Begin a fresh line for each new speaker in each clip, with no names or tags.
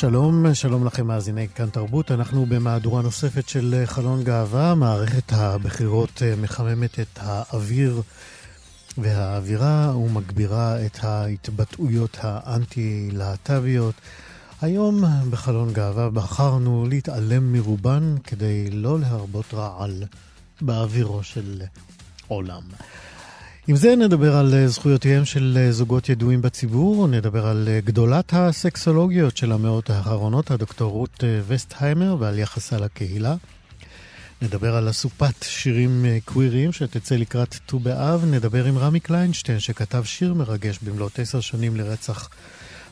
שלום, שלום לכם מאזיני כאן תרבות. אנחנו במהדורה נוספת של חלון גאווה. מערכת הבחירות אה, מחממת את האוויר והאווירה ומגבירה את ההתבטאויות האנטי-להט"ביות. היום בחלון גאווה בחרנו להתעלם מרובן כדי לא להרבות רעל באווירו של עולם. עם זה נדבר על אה, זכויותיהם של אה, זוגות ידועים בציבור, נדבר על אה, גדולת הסקסולוגיות של המאות האחרונות, הדוקטור רות וסטהיימר, ועל יחסה לקהילה. נדבר על אסופת שירים קוויריים שתצא לקראת ט"ו באב. נדבר עם רמי קליינשטיין, שכתב שיר מרגש במלאת עשר שנים לרצח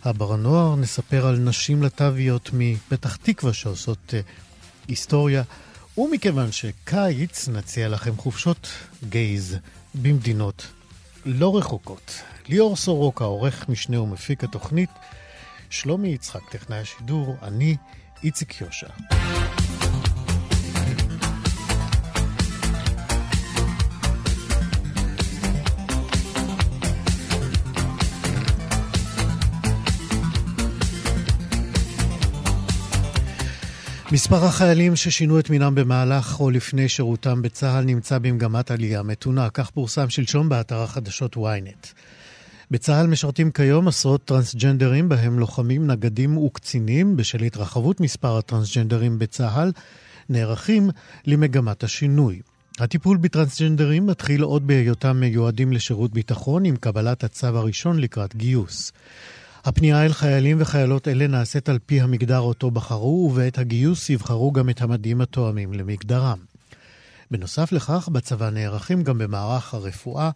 הבר נוער. נספר על נשים לט"ביות מפתח תקווה שעושות היסטוריה. ומכיוון שקיץ, נציע לכם חופשות גייז. במדינות לא רחוקות. ליאור סורוקה, עורך משנה ומפיק התוכנית, שלומי יצחק, טכנאי השידור, אני איציק יושע. מספר החיילים ששינו את מינם במהלך או לפני שירותם בצה"ל נמצא במגמת עלייה מתונה, כך פורסם שלשום באתר החדשות ynet. בצה"ל משרתים כיום עשרות טרנסג'נדרים, בהם לוחמים, נגדים וקצינים, בשל התרחבות מספר הטרנסג'נדרים בצה"ל, נערכים למגמת השינוי. הטיפול בטרנסג'נדרים מתחיל עוד בהיותם מיועדים לשירות ביטחון עם קבלת הצו הראשון לקראת גיוס. הפנייה אל חיילים וחיילות אלה נעשית על פי המגדר אותו בחרו, ובעת הגיוס יבחרו גם את המדים התואמים למגדרם. בנוסף לכך, בצבא נערכים גם במערך הרפואה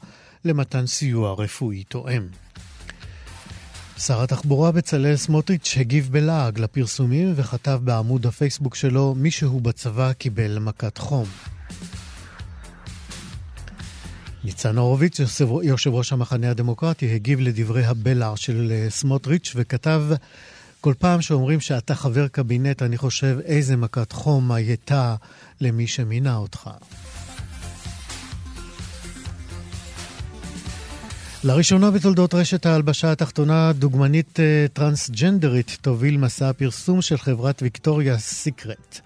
למתן סיוע רפואי תואם. שר התחבורה בצלאל סמוטריץ' הגיב בלעג לפרסומים וכתב בעמוד הפייסבוק שלו מישהו בצבא קיבל מכת חום. ניצן הורוביץ, יושב ראש המחנה הדמוקרטי, הגיב לדברי הבלע של אה, סמוטריץ' וכתב, כל פעם שאומרים שאתה חבר קבינט, אני חושב איזה מכת חום הייתה למי שמינה אותך. לראשונה בתולדות רשת ההלבשה התחתונה, דוגמנית אה, טרנסג'נדרית תוביל מסע הפרסום של חברת ויקטוריה סיקרט.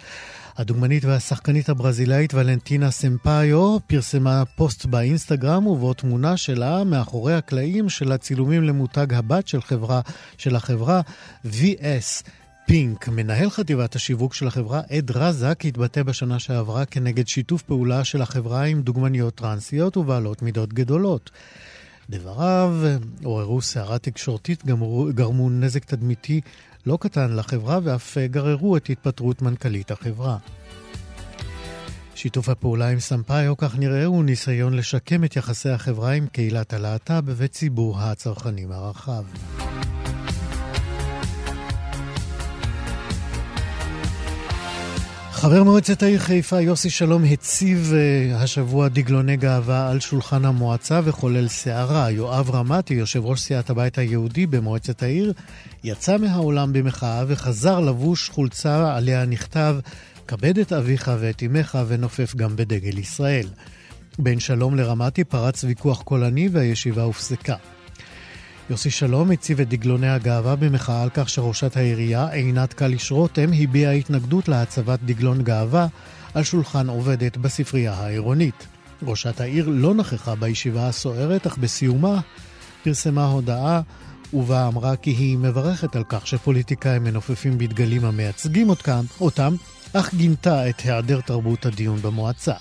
הדוגמנית והשחקנית הברזילאית ולנטינה סמפאיו פרסמה פוסט באינסטגרם ובו תמונה שלה מאחורי הקלעים של הצילומים למותג הבת של, חברה, של החברה VS. פינק, מנהל חטיבת השיווק של החברה, עד רזק, התבטא בשנה שעברה כנגד שיתוף פעולה של החברה עם דוגמניות טרנסיות ובעלות מידות גדולות. דבריו עוררו סערה תקשורתית, גרמו נזק תדמיתי לא קטן לחברה ואף גררו את התפטרות מנכ"לית החברה. שיתוף הפעולה עם סמפאיו, כך נראה, הוא ניסיון לשקם את יחסי החברה עם קהילת הלהט"ב וציבור הצרכנים הרחב. חבר מועצת העיר חיפה יוסי שלום הציב uh, השבוע דגלוני גאווה על שולחן המועצה וחולל סערה. יואב רמתי, יושב ראש סיעת הבית היהודי במועצת העיר, יצא מהעולם במחאה וחזר לבוש חולצה עליה נכתב כבד את אביך ואת אמך ונופף גם בדגל ישראל. בין שלום לרמתי פרץ ויכוח קולני והישיבה הופסקה. יוסי שלום הציב את דגלוני הגאווה במחאה על כך שראשת העירייה, עינת קליש רותם, הביעה התנגדות להצבת דגלון גאווה על שולחן עובדת בספרייה העירונית. ראשת העיר לא נכחה בישיבה הסוערת, אך בסיומה פרסמה הודעה ובה אמרה כי היא מברכת על כך שפוליטיקאים מנופפים בדגלים המייצגים אותם, אך גינתה את היעדר תרבות הדיון במועצה.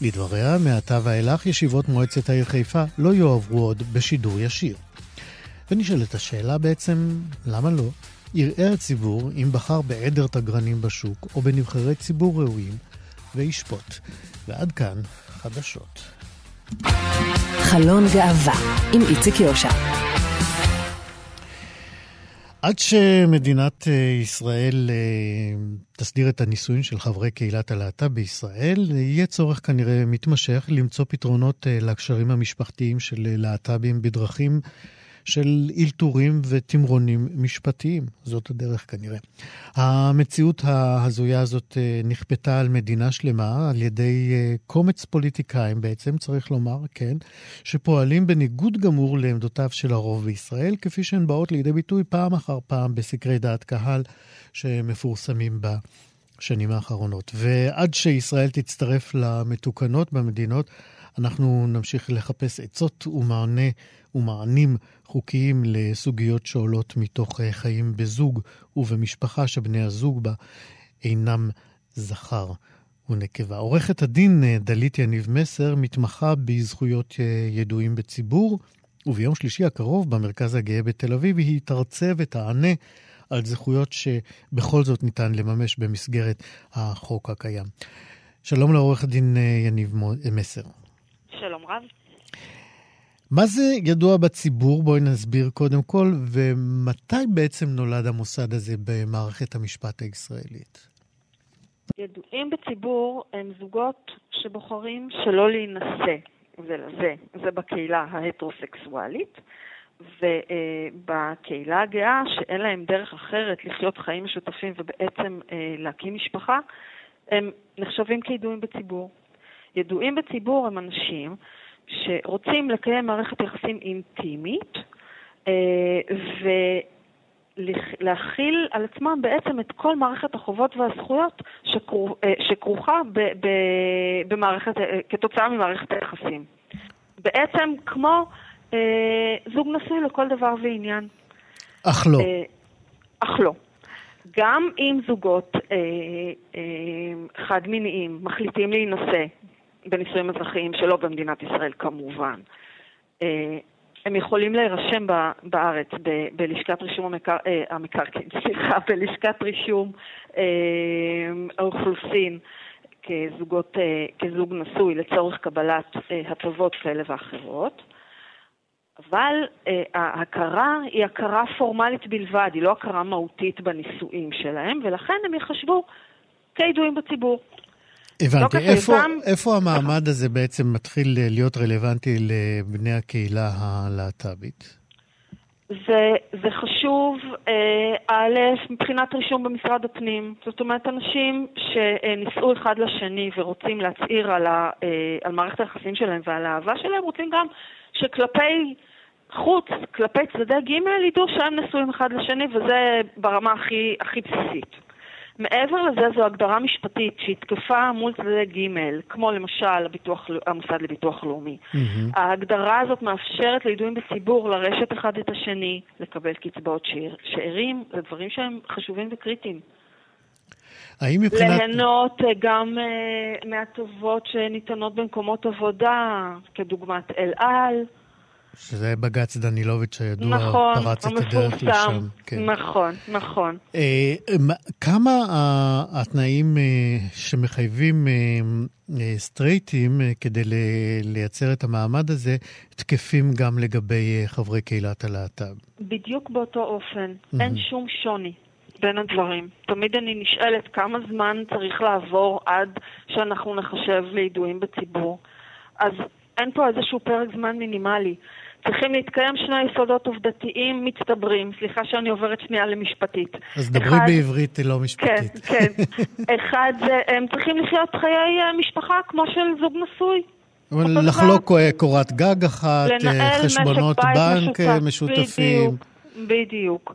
לדבריה, מעתה ואילך ישיבות מועצת העיר חיפה לא יועברו עוד בשידור ישיר. ונשאלת השאלה בעצם, למה לא? יראה הציבור אם בחר בעדר תגרנים בשוק או בנבחרי ציבור ראויים וישפוט. ועד כאן חדשות.
חלון גאווה עם איציק יושע.
עד שמדינת אה, ישראל אה, תסדיר את הנישואין של חברי קהילת הלהט"ב בישראל, יהיה צורך כנראה מתמשך למצוא פתרונות אה, לקשרים המשפחתיים של להט"בים בדרכים של אלתורים ותמרונים משפטיים. זאת הדרך כנראה. המציאות ההזויה הזאת אה, נכפתה על מדינה שלמה על ידי אה, קומץ פוליטיקאים בעצם, צריך לומר, כן, שפועלים בניגוד גמור לעמדותיו של הרוב בישראל, כפי שהן באות לידי ביטוי פעם אחר פעם בסקרי דעת קהל שמפורסמים בה. שנים האחרונות. ועד שישראל תצטרף למתוקנות במדינות, אנחנו נמשיך לחפש עצות ומענה ומענים חוקיים לסוגיות שעולות מתוך אה, חיים בזוג ובמשפחה שבני הזוג בה אינם זכר ונקבה. עורכת הדין אה, דלית יניב מסר מתמחה בזכויות אה, ידועים בציבור, וביום שלישי הקרוב במרכז הגאה בתל אביב היא תרצה ותענה על זכויות שבכל זאת ניתן לממש במסגרת החוק הקיים. שלום לעורך הדין יניב מסר.
שלום רב.
מה זה ידוע בציבור? בואי נסביר קודם כל, ומתי בעצם נולד המוסד הזה במערכת המשפט הישראלית?
ידועים בציבור הם זוגות שבוחרים שלא להינשא זה לזה, זה בקהילה ההטרוסקסואלית, ובקהילה הגאה שאין להם דרך אחרת לחיות חיים משותפים ובעצם אה, להקים משפחה, הם נחשבים כידועים בציבור. ידועים בציבור הם אנשים שרוצים לקיים מערכת יחסים אינטימית אה, ולהכיל על עצמם בעצם את כל מערכת החובות והזכויות אה, שכרוכה במערכת, אה, כתוצאה ממערכת היחסים. בעצם כמו זוג נשוי לכל דבר ועניין.
אך לא.
אך לא. גם אם זוגות חד-מיניים מחליטים להינשא בנישואים אזרחיים שלא במדינת ישראל כמובן. אה, הם יכולים להירשם בארץ בלשכת רישום אה, המקרקעין, סליחה, בלשכת רישום אה, האוכלוסין כזוגות, כזוג נשוי לצורך קבלת הטבות כאלה ואחרות. אבל ההכרה היא הכרה פורמלית בלבד, היא לא הכרה מהותית בנישואים שלהם, ולכן הם יחשבו כידועים בציבור.
הבנתי. לא איפה, גם... איפה המעמד הזה בעצם מתחיל להיות רלוונטי לבני הקהילה הלהט"בית?
זה, זה חשוב, אה, א', מבחינת רישום במשרד הפנים. זאת אומרת, אנשים שנישאו אחד לשני ורוצים להצהיר על, ה, אה, על מערכת היחסים שלהם ועל האהבה שלהם, רוצים גם שכלפי חוץ, כלפי צדדי ג', ידעו שהם נשואים אחד לשני, וזה ברמה הכי, הכי בסיסית. מעבר לזה זו הגדרה משפטית שהיא תקפה מול צדדי ג', כמו למשל הביטוח, המוסד לביטוח לאומי. Mm-hmm. ההגדרה הזאת מאפשרת לידועים בציבור לרשת אחד את השני, לקבל קצבאות שאירים, זה דברים שהם חשובים וקריטיים.
האם מבחינת...
ליהנות אה, גם uh, מהטובות שניתנות במקומות עבודה, כדוגמת אל על.
שזה בג"ץ דנילוביץ' הידוע, נכון, פרץ את הדרך לשם.
כן. נכון, נכון.
אה, כמה התנאים אה, שמחייבים אה, אה, סטרייטים אה, כדי לייצר את המעמד הזה, תקפים גם לגבי אה, חברי קהילת הלהט"ב?
בדיוק באותו אופן. Mm-hmm. אין שום שוני. בין הדברים. תמיד אני נשאלת כמה זמן צריך לעבור עד שאנחנו נחשב לידועים בציבור. אז אין פה איזשהו פרק זמן מינימלי. צריכים להתקיים שני יסודות עובדתיים מצטברים. סליחה שאני עוברת שנייה למשפטית.
אז דברי אחד, בעברית לא משפטית.
כן, כן. אחד זה, הם צריכים לחיות חיי אה, משפחה כמו של זוג נשוי.
לחלוק דבר. קורת גג אחת,
אה,
חשבונות בנק
משותף,
משותפים.
בדיוק, בדיוק.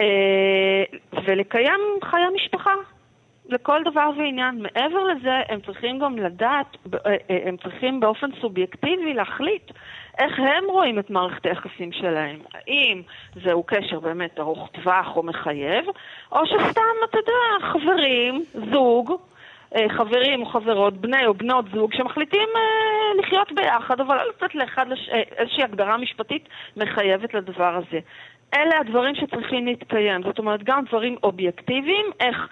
אה, ולקיים חיי משפחה. לכל דבר ועניין. מעבר לזה, הם צריכים גם לדעת, הם צריכים באופן סובייקטיבי להחליט איך הם רואים את מערכת היחסים שלהם. האם זהו קשר באמת ארוך טווח או מחייב, או שסתם, אתה יודע, חברים, זוג, אה, חברים או חברות, בני או בנות זוג, שמחליטים אה, לחיות ביחד, אבל לא לצאת לאחד, לש... אה, איזושהי הגדרה משפטית מחייבת לדבר הזה. אלה הדברים שצריכים להתקיים. זאת אומרת, גם דברים אובייקטיביים, איך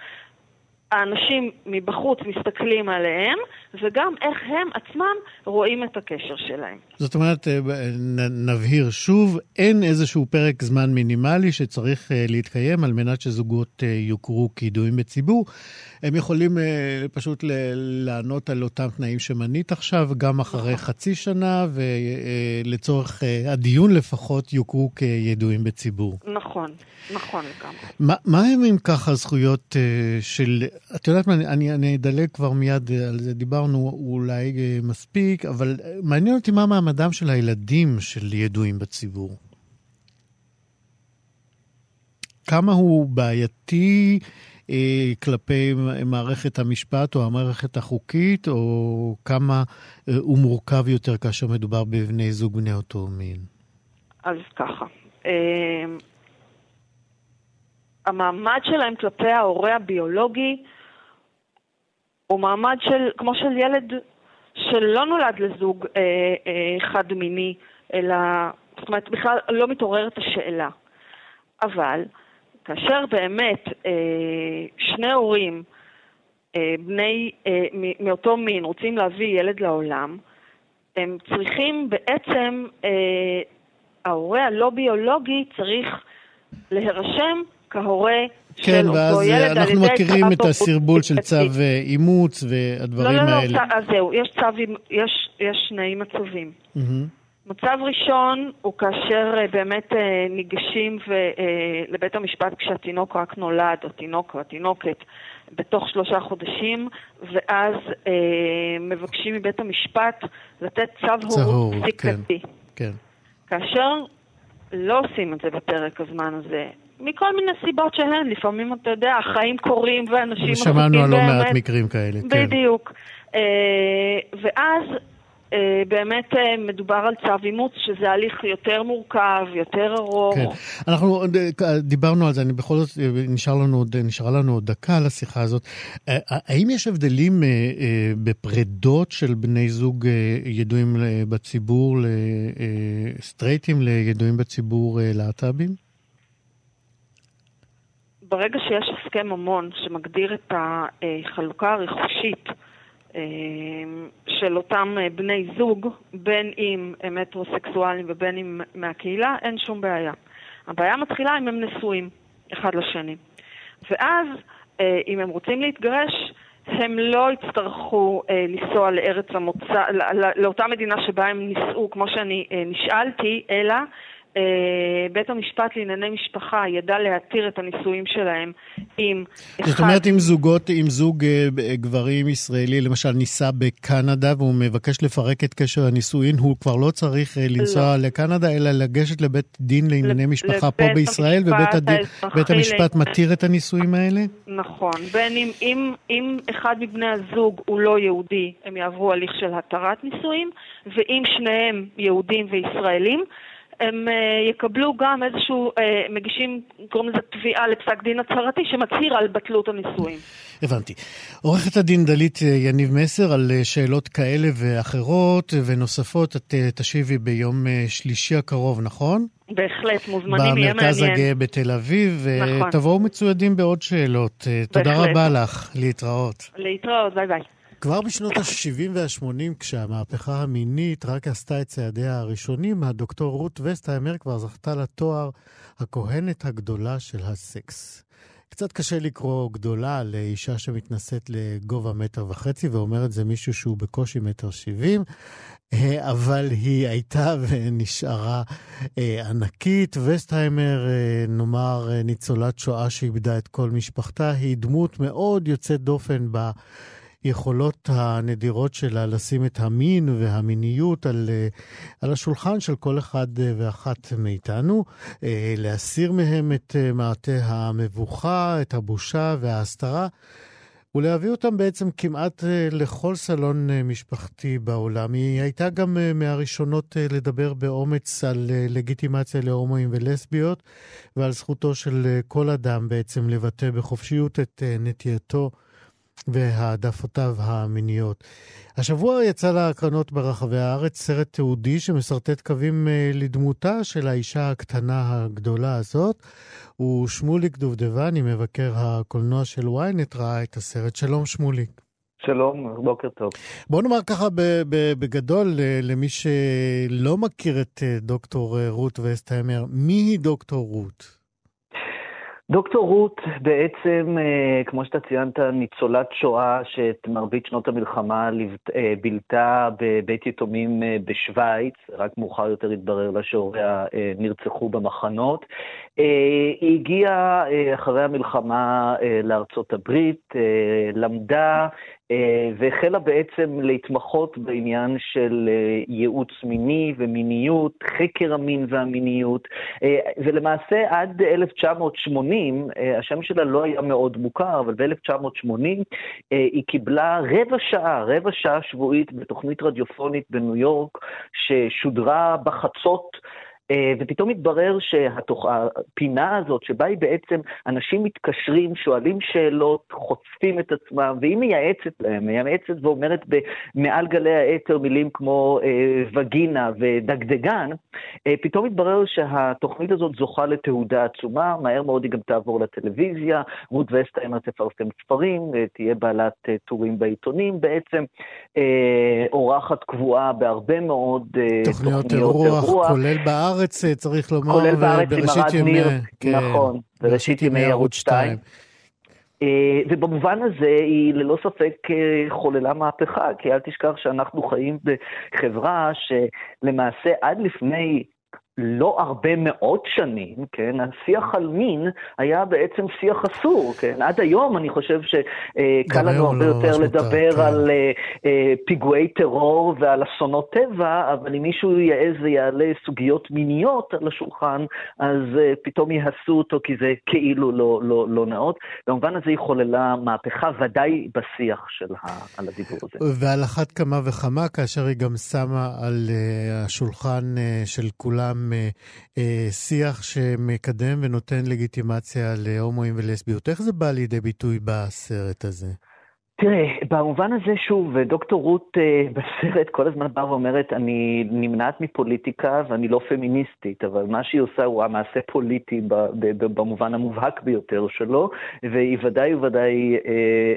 האנשים מבחוץ מסתכלים עליהם, וגם איך הם עצמם רואים את הקשר שלהם.
זאת אומרת, אה, נבהיר שוב, אין איזשהו פרק זמן מינימלי שצריך אה, להתקיים על מנת שזוגות אה, יוכרו כידועים בציבור. הם יכולים פשוט לענות על אותם תנאים שמנית עכשיו, גם אחרי. חצי שנה, ולצורך הדיון לפחות יוכרו כידועים בציבור.
נכון, נכון לגמרי.
מה, מה הם אם ככה זכויות של... את יודעת מה, אני, אני אדלג כבר מיד על זה, דיברנו אולי מספיק, אבל מעניין אותי מה מעמדם של הילדים של ידועים בציבור. כמה הוא בעייתי אה, כלפי מערכת המשפט או המערכת החוקית, או כמה אה, הוא מורכב יותר כאשר מדובר בבני זוג בני אותו מין?
אז ככה, אה, המעמד שלהם כלפי ההורה הביולוגי הוא מעמד של, כמו של ילד שלא נולד לזוג אה, אה, חד-מיני, אלא, זאת אומרת, בכלל לא מתעוררת השאלה. אבל כאשר באמת אה, שני הורים, אה, בני, אה, מאותו מין, רוצים להביא ילד לעולם, הם צריכים בעצם, אה, ההורה הלא ביולוגי צריך להירשם כהורה
כן, של אותו ילד על ידי... כן, ואז אנחנו מכירים את הסרבול של צו אה, אימוץ והדברים האלה.
לא, לא, לא, אז זהו, יש צו, יש, יש שני מצבים. Mm-hmm. מצב ראשון הוא כאשר אה, באמת אה, ניגשים לבית המשפט כשהתינוק רק נולד, או תינוק או התינוקת, בתוך שלושה חודשים, ואז מבקשים מבית המשפט לתת צו הורות פסיקתי. כן, כן. כאשר לא עושים את זה בפרק הזמן הזה, מכל מיני סיבות שהן, לפעמים אתה יודע, החיים קורים ואנשים
באמת. שמענו על לא מעט מקרים כאלה,
כן. בדיוק. אה, ואז אה, באמת אה, מדובר על צו אימוץ, שזה הליך יותר מורכב, יותר ארוך. כן.
אנחנו דיברנו על זה, אני בכל זאת, נשאר לנו, נשארה לנו עוד דקה על השיחה הזאת. האם יש הבדלים בפרדות של בני זוג ידועים בציבור, סטרייטים לידועים בציבור להט"בים?
ברגע שיש הסכם ממון שמגדיר את החלוקה הרכושית אה, של אותם אה, בני זוג, בין אם הם הטרוסקסואלים ובין אם מהקהילה, אין שום בעיה. הבעיה מתחילה אם הם נשואים אחד לשני. ואז, אה, אם הם רוצים להתגרש, הם לא יצטרכו לנסוע לארץ המוצא, לאותה מדינה שבה הם נישאו, כמו שאני נשאלתי, אלא אה, בית המשפט לענייני משפחה ידע להתיר את הנישואים שלהם עם
אחד... זאת אומרת, אם זוגות, אם זוג אה, גברים ישראלי למשל נישא בקנדה והוא מבקש לפרק את קשר הנישואין, הוא כבר לא צריך אה, לנסוע לא. לקנדה, אלא לגשת לבית דין לענייני משפחה פה בישראל, ובית הד... המשפט מתיר את הנישואים האלה?
נכון. בין אם, אם, אם אחד מבני הזוג הוא לא יהודי, הם יעברו הליך של התרת נישואים, ואם שניהם יהודים וישראלים, הם uh, יקבלו גם איזשהו, uh, מגישים, קוראים לזה תביעה לפסק דין הצהרתי שמצהיר על בטלות הנישואים.
הבנתי. עורכת הדין דלית אה, יניב מסר על שאלות כאלה ואחרות ונוספות, את תשיבי ביום שלישי הקרוב, נכון?
בהחלט, מוזמנים, יהיה
מעניין. במרכז הגאה בתל אביב, נכון. תבואו מצוידים בעוד שאלות. בהחלט. תודה רבה לך, להתראות.
להתראות, ביי ביי.
כבר בשנות ה-70 וה-80, כשהמהפכה המינית רק עשתה את צעדיה הראשונים, הדוקטור רות וסטהיימר כבר זכתה לתואר הכהנת הגדולה של הסקס. קצת קשה לקרוא גדולה לאישה שמתנשאת לגובה מטר וחצי, ואומרת זה מישהו שהוא בקושי מטר שבעים, אה, אבל היא הייתה ונשארה אה, ענקית. וסטהיימר, אה, נאמר, ניצולת שואה שאיבדה את כל משפחתה, היא דמות מאוד יוצאת דופן ב... היכולות הנדירות שלה לשים את המין והמיניות על, אה, על השולחן של כל אחד אה, ואחת מאיתנו, אה, להסיר מהם את מעטה המבוכה, את הבושה וההסתרה. ולהביא אותם בעצם כמעט לכל סלון משפחתי בעולם. היא הייתה גם מהראשונות לדבר באומץ על לגיטימציה להומואים ולסביות ועל זכותו של כל אדם בעצם לבטא בחופשיות את נטייתו והעדפותיו המיניות. השבוע יצא להקרנות ברחבי הארץ סרט תיעודי שמשרטט קווים אה, לדמותה של האישה הקטנה הגדולה הזאת. ושמוליק דובדבני, מבקר הקולנוע של ynet, ראה את הסרט. שלום שמוליק.
שלום, בוקר טוב.
בוא נאמר ככה בגדול, למי שלא מכיר את אה, דוקטור אה, רות וסטהיימר, מי היא דוקטור רות?
דוקטור רות בעצם, אה, כמו שאתה ציינת, ניצולת שואה שאת מרבית שנות המלחמה אה, בילתה בבית יתומים אה, בשוויץ, רק מאוחר יותר התברר לה שהוריה נרצחו במחנות. היא הגיעה אחרי המלחמה לארצות הברית, למדה והחלה בעצם להתמחות בעניין של אה, ייעוץ מיני ומיניות, חקר המין והמיניות, אה, ולמעשה עד 1980, השם שלה לא היה מאוד מוכר, אבל ב-1980 היא קיבלה רבע שעה, רבע שעה שבועית בתוכנית רדיופונית בניו יורק, ששודרה בחצות. אה, ופתאום התברר שהפינה הזאת, שבה היא בעצם, אנשים מתקשרים, שואלים שאלות, חושפים את עצמם, והיא מייעצת להם, מייעצת ואומרת מעל גלי האתר מילים כמו אה, וגינה ודגדגן, אה, פתאום התברר שהתוכנית הזאת זוכה לתהודה עצומה, מהר מאוד היא גם תעבור לטלוויזיה, רות וסטהיימר תפרסם ספרים, תהיה בעלת טורים בעיתונים בעצם, אורחת קבועה בהרבה מאוד
תוכניות, תוכניות אירוח, אירוח, כולל בארץ. בארץ, אה, צריך לומר,
כולל בארץ עם ארד ניר, כן, נכון, בראשית ימי ערוץ 2. אה, ובמובן הזה היא ללא ספק אה, חוללה מהפכה, כי אל תשכח שאנחנו חיים בחברה שלמעשה עד לפני לא הרבה מאות שנים, כן, השיח על מין היה בעצם שיח אסור, כן, עד היום אני חושב שקל לנו הרבה לא יותר לדבר כן. על uh, פיגועי טרור ועל אסונות טבע, אבל אם מישהו יעז ויעלה סוגיות מיניות על השולחן, אז פתאום יהסו אותו כי זה כאילו לא, לא, לא נאות. במובן הזה היא חוללה מהפכה ודאי בשיח של ה, על הדיבור הזה.
ועל אחת כמה וכמה כאשר היא גם שמה על השולחן של כולם אה, אה, שיח שמקדם ונותן לגיטימציה להומואים ולסביות. איך זה בא לידי ביטוי בסרט הזה?
תראה, במובן הזה, שוב, דוקטור רות אה, בסרט כל הזמן באה ואומרת, אני נמנעת מפוליטיקה ואני לא פמיניסטית, אבל מה שהיא עושה הוא המעשה פוליטי במובן המובהק ביותר שלו, והיא ודאי וודאי אה,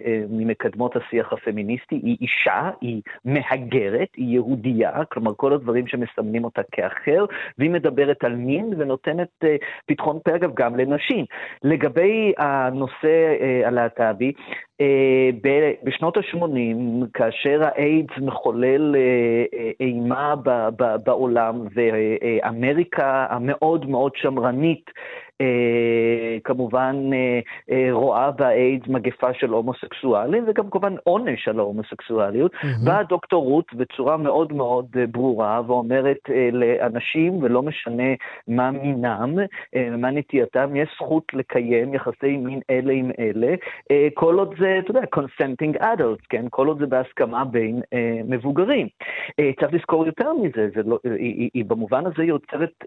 אה, ממקדמות השיח הפמיניסטי. היא אישה, היא מהגרת, היא יהודייה, כלומר כל הדברים שמסמנים אותה כאחר, והיא מדברת על מין ונותנת פתחון פה, אגב, גם לנשים. לגבי הנושא הלהט"בי, בשנות ה-80, כאשר האיידס מחולל אה, אה, אימה בעולם, ואמריקה המאוד מאוד שמרנית אה, כמובן אה, אה, רואה באיידס מגפה של הומוסקסואלים, וגם כמובן עונש על ההומוסקסואליות. באה דוקטור רות בצורה מאוד מאוד ברורה ואומרת לאנשים, ולא משנה מה מינם, מה נטייתם, יש זכות לקיים יחסי מין אלה עם אלה, כל עוד זה, אתה יודע, consenting adults, כן? כל עוד זה בהסכמה בין מבוגרים. צריך לזכור יותר מזה, לא, היא, היא, היא במובן הזה יוצרת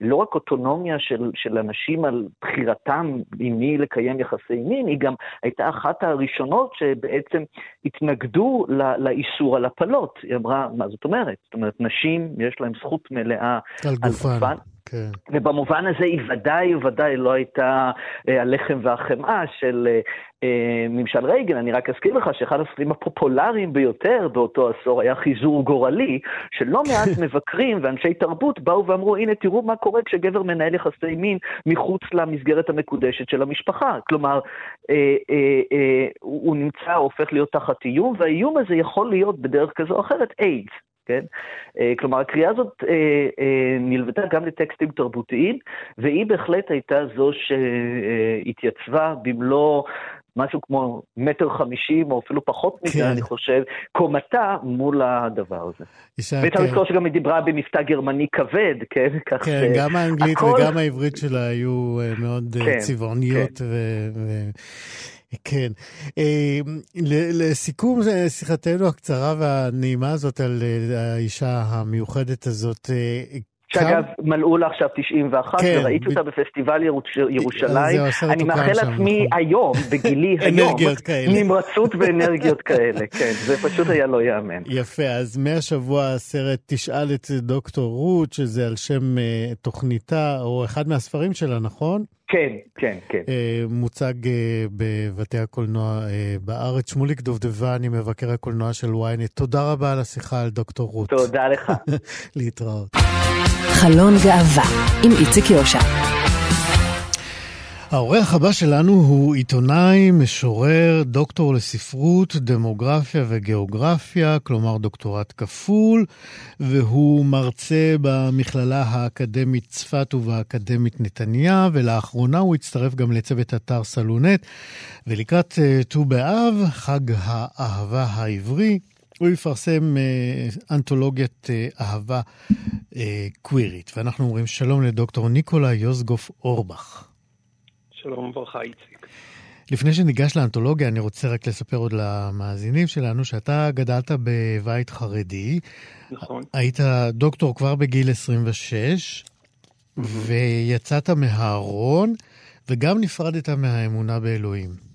לא רק אוטונומיה של, של אנשים, אנשים על בחירתם עם מי לקיים יחסי מין, היא גם הייתה אחת הראשונות שבעצם התנגדו לאיסור על הפלות. היא אמרה, מה זאת אומרת? זאת אומרת, נשים, יש להן זכות מלאה
על גופן. על גופן. כן.
ובמובן הזה היא ודאי וודאי לא הייתה אה, הלחם והחמאה של אה, אה, ממשל רייגן. אני רק אזכיר לך שאחד הסרטים הפופולריים ביותר באותו עשור היה חיזור גורלי, שלא מעט מבקרים ואנשי תרבות באו ואמרו, הנה תראו מה קורה כשגבר מנהל יחסי מין מחוץ למסגרת המקודשת של המשפחה. כלומר, אה, אה, אה, הוא נמצא, הופך להיות תחת איום, והאיום הזה יכול להיות בדרך כזו או אחרת איידס. כן? אה, כלומר, הקריאה הזאת אה, אה, נלוותה גם לטקסטים תרבותיים, והיא בהחלט הייתה זו שהתייצבה במלוא משהו כמו מטר חמישים, או אפילו פחות מזה, כן. אני חושב, קומתה מול הדבר הזה. וצריך כן. לזכור שגם היא דיברה במבטא גרמני כבד, כן?
כך כן, ש... גם האנגלית הכל... וגם העברית שלה היו מאוד כן, צבעוניות כן. ו... ו... כן. אמ, לסיכום שיחתנו הקצרה והנעימה הזאת על אה, האישה המיוחדת הזאת, אה,
שאגב, מלאו לה עכשיו 91, כן, וראיתי ב... אותה בפסטיבל ירוש... ירושלים. אני מאחל לעצמי נכון. היום, בגילי היום, נמרצות ואנרגיות כאלה, כן, זה פשוט היה לא ייאמן.
יפה, אז מהשבוע הסרט תשאל את דוקטור רות, שזה על שם uh, תוכניתה, או אחד מהספרים שלה, נכון?
כן, כן, כן. Uh,
מוצג uh, בבתי הקולנוע uh, בארץ. שמוליק דובדבני, מבקר הקולנוע של ynet, תודה רבה על השיחה על דוקטור רות.
תודה לך.
להתראות.
חלון גאווה עם איציק יושע.
האורח הבא שלנו הוא עיתונאי, משורר, דוקטור לספרות, דמוגרפיה וגיאוגרפיה, כלומר דוקטורט כפול, והוא מרצה במכללה האקדמית צפת ובאקדמית נתניה, ולאחרונה הוא הצטרף גם לצוות אתר סלונט, ולקראת אה, ט"ו באב, חג האהבה העברי, הוא יפרסם אה, אנתולוגיית אה, אהבה אה, קווירית. ואנחנו אומרים שלום לדוקטור ניקולה יוזגוף אורבך.
שלום וברכה, איציק.
לפני שניגש לאנתולוגיה, אני רוצה רק לספר עוד למאזינים שלנו, שאתה גדלת בבית חרדי.
נכון.
היית דוקטור כבר בגיל 26, mm-hmm. ויצאת מהארון, וגם נפרדת מהאמונה באלוהים.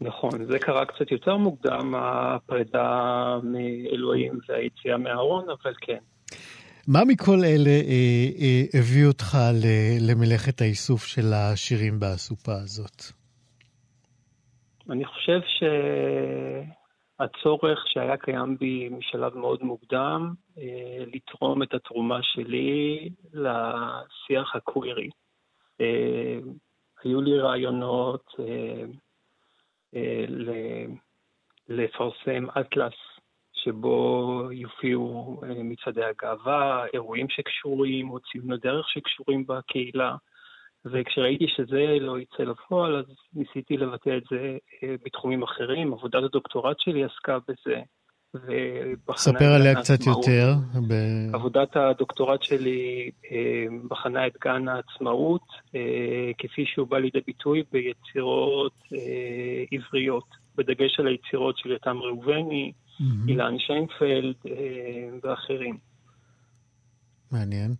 נכון, זה קרה קצת יותר מוקדם, הפרידה מאלוהים והיציאה מהארון, אבל כן.
מה מכל אלה אה, אה, הביא אותך למלאכת האיסוף של השירים באסופה הזאת?
אני חושב שהצורך שהיה קיים בי משלב מאוד מוקדם, אה, לתרום את התרומה שלי לשיח הקווירי. אה, היו לי רעיונות, אה, לפרסם אטלס שבו יופיעו אה, מצעדי הגאווה, אירועים שקשורים או ציון הדרך שקשורים בקהילה. וכשראיתי שזה לא יצא לפועל, אז ניסיתי לבטא את זה אה, בתחומים אחרים. עבודת הדוקטורט שלי עסקה בזה.
ספר עליה קצת יותר.
ב... עבודת הדוקטורט שלי בחנה את גן העצמאות, כפי שהוא בא לידי ביטוי ביצירות עבריות, בדגש על היצירות של יתם ראובני, mm-hmm. אילן שיינפלד ואחרים.
מעניין.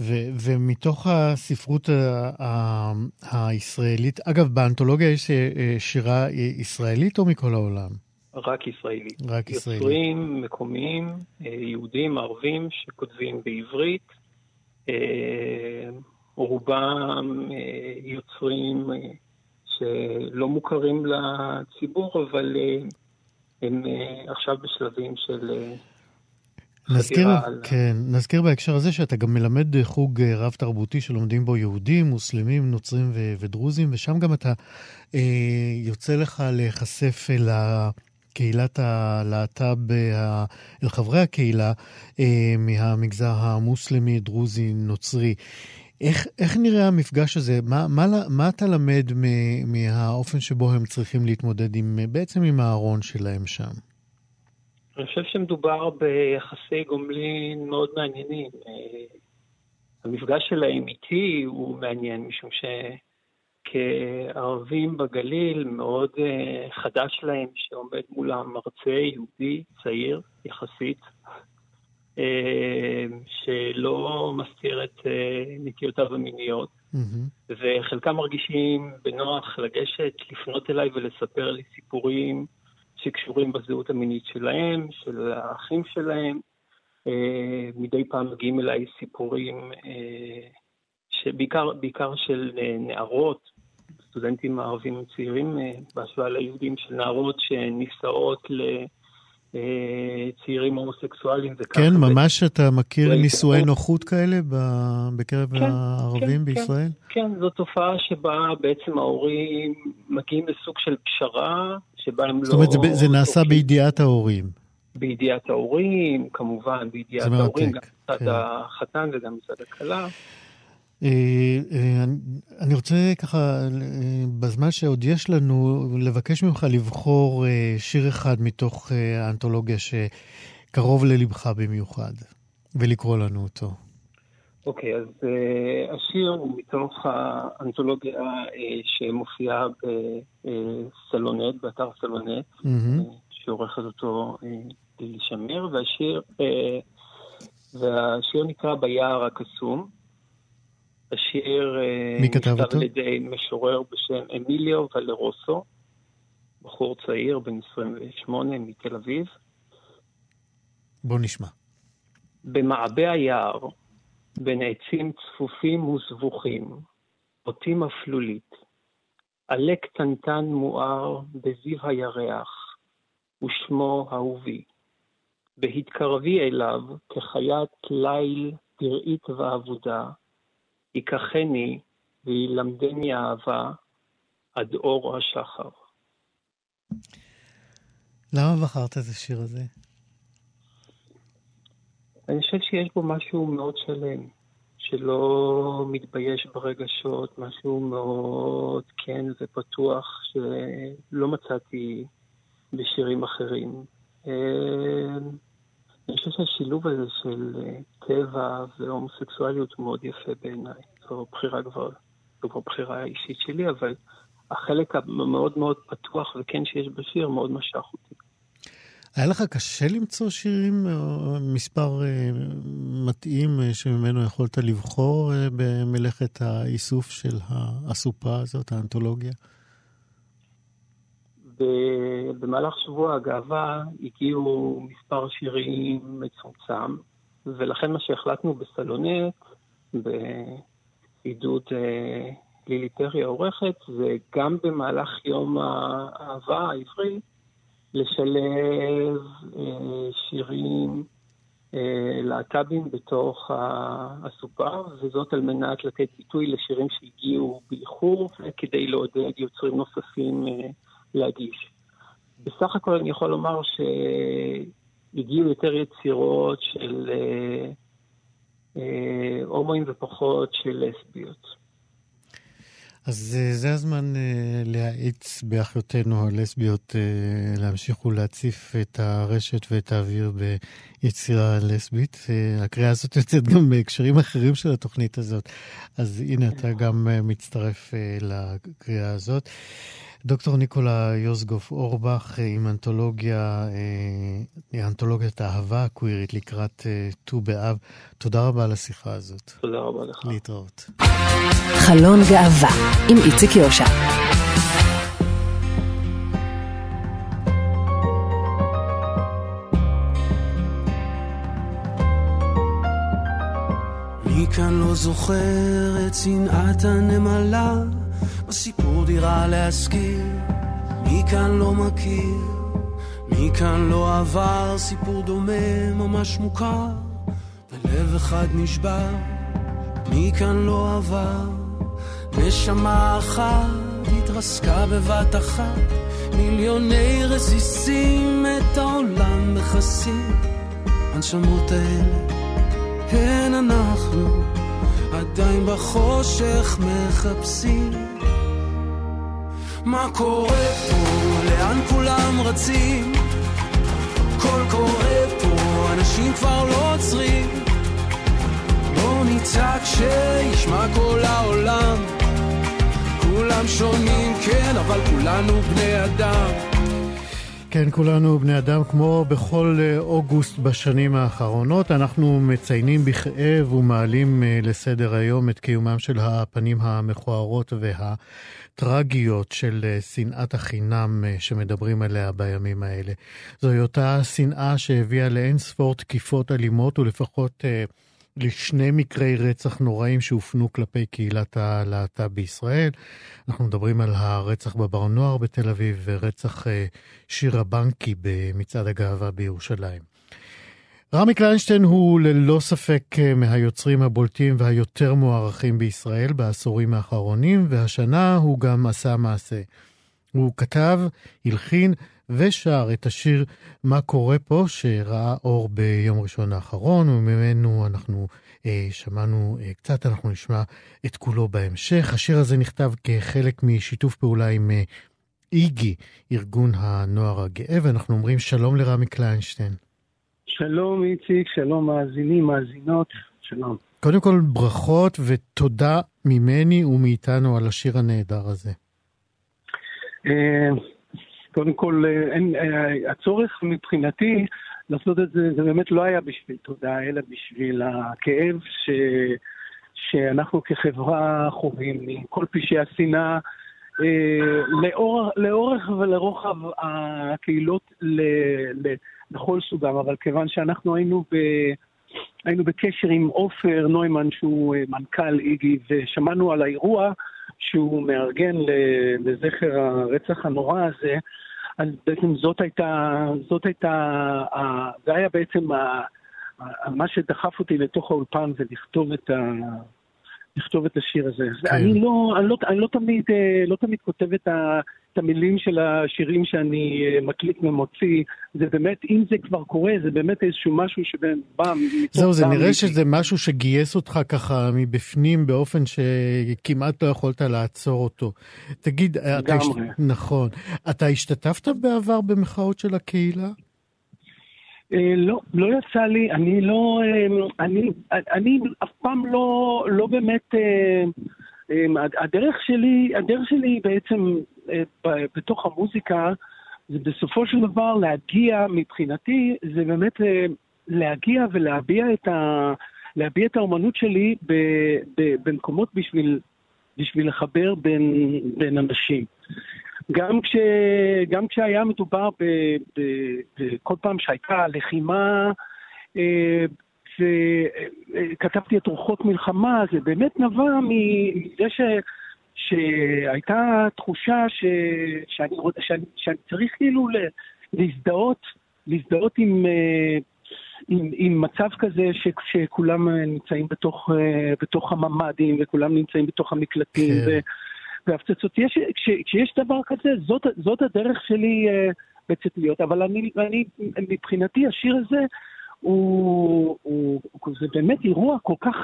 ו- ומתוך הספרות ה- הישראלית, אגב, באנתולוגיה יש שירה ישראלית או מכל העולם?
רק ישראלית.
רק ישראלית.
יוצרים מקומיים, אה, יהודים, ערבים, שכותבים בעברית. אה, רובם אה, יוצרים שלא מוכרים לציבור, אבל הם עכשיו בשלבים של...
נזכיר, כן, נזכיר בהקשר הזה שאתה גם מלמד חוג רב-תרבותי שלומדים בו יהודים, מוסלמים, נוצרים ו- ודרוזים, ושם גם אתה אה, יוצא לך להיחשף אל ה... קהילת הלהט"ב, אל חברי הקהילה אה, מהמגזר המוסלמי, דרוזי, נוצרי. איך, איך נראה המפגש הזה? מה, מה, מה אתה למד מהאופן שבו הם צריכים להתמודד עם, בעצם עם הארון שלהם שם?
אני חושב שמדובר ביחסי גומלין מאוד מעניינים. אה, המפגש שלהם איתי הוא מעניין, משום ש... כערבים בגליל, מאוד uh, חדש להם שעומד מולם מרצה יהודי צעיר יחסית, uh, שלא מסתיר את uh, נטיותיו המיניות, mm-hmm. וחלקם מרגישים בנוח לגשת, לפנות אליי ולספר לי סיפורים שקשורים בזהות המינית שלהם, של האחים שלהם. מדי פעם מגיעים אליי סיפורים שבעיקר של נערות, סטודנטים הערבים צעירים אה, בהשוואה ליהודים של נערות שנישאות לצעירים אה, הומוסקסואלים.
כן, ממש אתה מכיר נישואי נוחות כאלה בקרב כן, הערבים כן, בישראל?
כן, כן, זו תופעה שבה בעצם ההורים מגיעים לסוג של פשרה, שבה הם
לא... זאת אומרת, זה, זה נעשה בידיעת ההורים.
בידיעת ההורים, כמובן, בידיעת ההורים, גם מצד כן. החתן וגם מצד הכלה.
אה, אה, אני רוצה ככה, אה, בזמן שעוד יש לנו, לבקש ממך לבחור שיר אחד מתוך האנתולוגיה שקרוב ללבך במיוחד, ולקרוא לנו אותו.
אוקיי, okay, אז uh, השיר הוא מתוך האנתולוגיה uh, שמופיעה בסלונט, באתר סלונט, mm-hmm. uh, שעורכת אותו uh, לילי שמיר, והשיר uh, והשיר נקרא ביער הקסום. השיר
מי כתב אותו?
על ידי משורר בשם אמיליו ולרוסו, בחור צעיר בן 28 מתל אביב.
בוא נשמע.
במעבה היער, בין עצים צפופים וסבוכים, אותים אפלולית, עלה קטנטן מואר בזיו הירח, ושמו אהובי. בהתקרבי אליו כחיית ליל פראית ואבודה, ייקחני וילמדני אהבה עד אור השחר.
למה בחרת את השיר הזה?
אני חושב שיש בו משהו מאוד שלם, שלא מתבייש ברגשות, משהו מאוד כן ופתוח שלא מצאתי בשירים אחרים. אה, אני חושב שהשילוב הזה של אה, טבע והומוסקסואליות הוא מאוד יפה בעיניי. זו בחירה כבר, זו כבר בחירה אישית שלי, אבל החלק המאוד מאוד פתוח וכן שיש בשיר מאוד משך אותי.
היה לך קשה למצוא שירים, או מספר אה, מתאים אה, שממנו יכולת לבחור אה, במלאכת האיסוף של האסופה הזאת, האנתולוגיה?
במהלך שבוע הגאווה הגיעו מספר שירים מצומצם, ולכן מה שהחלטנו בסלונט, בעידוד לילי פרי העורכת, וגם במהלך יום האהבה העברי, לשלב אה, שירים אה, להט"בים בתוך הסופה, וזאת על מנת לתת ביטוי לשירים שהגיעו באיחור, וכדי לעודד יוצרים נוספים אה, להגיש. בסך הכל אני יכול לומר שהגיעו יותר יצירות של אה, אה, הומואים ופחות של לסביות.
אז אה, זה הזמן אה, להאיץ באחיותינו הלסביות אה, להמשיך ולהציף את הרשת ואת האוויר ביצירה לסבית. הקריאה הזאת יוצאת גם בהקשרים אחרים של התוכנית הזאת, אז הנה אתה גם מצטרף לקריאה הזאת. דוקטור ניקולה יוסגוף אורבך עם אנתולוגיה, אה, אנתולוגיית האהבה הקווירית לקראת אה, ט"ו באב. תודה רבה על השיחה הזאת.
תודה רבה לך.
להתראות.
חלון גאווה עם איציק יושע.
מי כאן לא זוכר את שנאת הנמלה? בסיפור דירה להשכיר, מי כאן לא מכיר, מי כאן לא עבר? סיפור דומה ממש מוכר, ולב אחד נשבר, מי כאן לא עבר, נשמה אחת התרסקה בבת אחת, מיליוני רסיסים את העולם מכסים, הנשמות האלה הן אנחנו, עדיין בחושך מחפשים. מה קורה פה? לאן כולם רצים? קול קורא פה, אנשים כבר לא עוצרים. בואו נצעק שישמע כל העולם. כולם שונים, כן, אבל כולנו בני אדם.
כן, כולנו בני אדם, כמו בכל אה, אוגוסט בשנים האחרונות, אנחנו מציינים בכאב ומעלים אה, לסדר היום את קיומם של הפנים המכוערות וה... הטרגיות של אה, שנאת החינם שמדברים עליה בימים האלה. זוהי אותה שנאה שהביאה לאין ספור תקיפות אלימות ולפחות לשני מקרי רצח נוראים שהופנו כלפי קהילת הלהט"ב בישראל. אנחנו מדברים על הרצח בבר נוער בתל אביב ורצח שירה בנקי במצעד הגאווה בירושלים. רמי קליינשטיין הוא ללא ספק אה, מהיוצרים הבולטים והיותר מוערכים בישראל בעשורים האחרונים, והשנה הוא גם עשה מעשה. הוא כתב, הלחין ושר את השיר "מה קורה פה" שראה אור ביום ראשון האחרון, וממנו אנחנו אה, שמענו אה, קצת, אנחנו נשמע את כולו בהמשך. השיר הזה נכתב כחלק משיתוף פעולה עם אה, איגי, ארגון הנוער הגאה, ואנחנו אומרים שלום לרמי קליינשטיין.
שלום איציק, שלום מאזינים, מאזינות, שלום.
קודם כל ברכות ותודה ממני ומאיתנו על השיר הנהדר הזה.
קודם כל, אה, אין, אה, הצורך מבחינתי לעשות את זה, זה באמת לא היה בשביל תודה, אלא בשביל הכאב ש, שאנחנו כחברה חווים מכל פשעי השנאה. אה, לאור, לאורך ולרוחב הקהילות ל, ל, לכל סוגם, אבל כיוון שאנחנו היינו, ב, היינו בקשר עם עופר נוימן, שהוא מנכ"ל איגי, ושמענו על האירוע שהוא מארגן לזכר הרצח הנורא הזה, אז בעצם זאת הייתה, זאת הייתה, זה היה בעצם מה שדחף אותי לתוך האולפן ולכתוב את ה... לכתוב את השיר הזה. כן. אני, לא, אני, לא, אני לא, תמיד, אה, לא תמיד כותב את, ה, את המילים של השירים שאני אה, מקליט ומוציא. זה באמת, אם זה כבר קורה, זה באמת איזשהו משהו שבא.
זהו, זה נראה שזה משהו שגייס אותך ככה מבפנים באופן שכמעט לא יכולת לעצור אותו. תגיד, אתה... הש... נכון. אתה השתתפת בעבר במחאות של הקהילה?
אה, לא, לא יצא לי, אני לא, אה, אני, אני אף פעם לא, לא באמת, אה, הדרך שלי, הדרך שלי בעצם בתוך המוזיקה, זה בסופו של דבר להגיע, מבחינתי, זה באמת להגיע ולהביע את, ה, להביע את האומנות שלי ב, ב, במקומות בשביל, בשביל לחבר בין, בין אנשים. גם, כש, גם כשהיה מדובר בכל פעם שהייתה לחימה, אה, וכתבתי את אורחות מלחמה, זה באמת נבע מזה ש, שהייתה תחושה ש, שאני, שאני, שאני צריך כאילו להזדהות, להזדהות עם, אה, עם, עם מצב כזה ש, שכולם נמצאים בתוך, אה, בתוך הממ"דים וכולם נמצאים בתוך המקלטים. כן. ו, והפצצות. יש, כש, כשיש דבר כזה, זאת, זאת הדרך שלי בעצם להיות. אבל אני, אני, מבחינתי השיר הזה הוא, הוא, הוא זה באמת אירוע כל כך,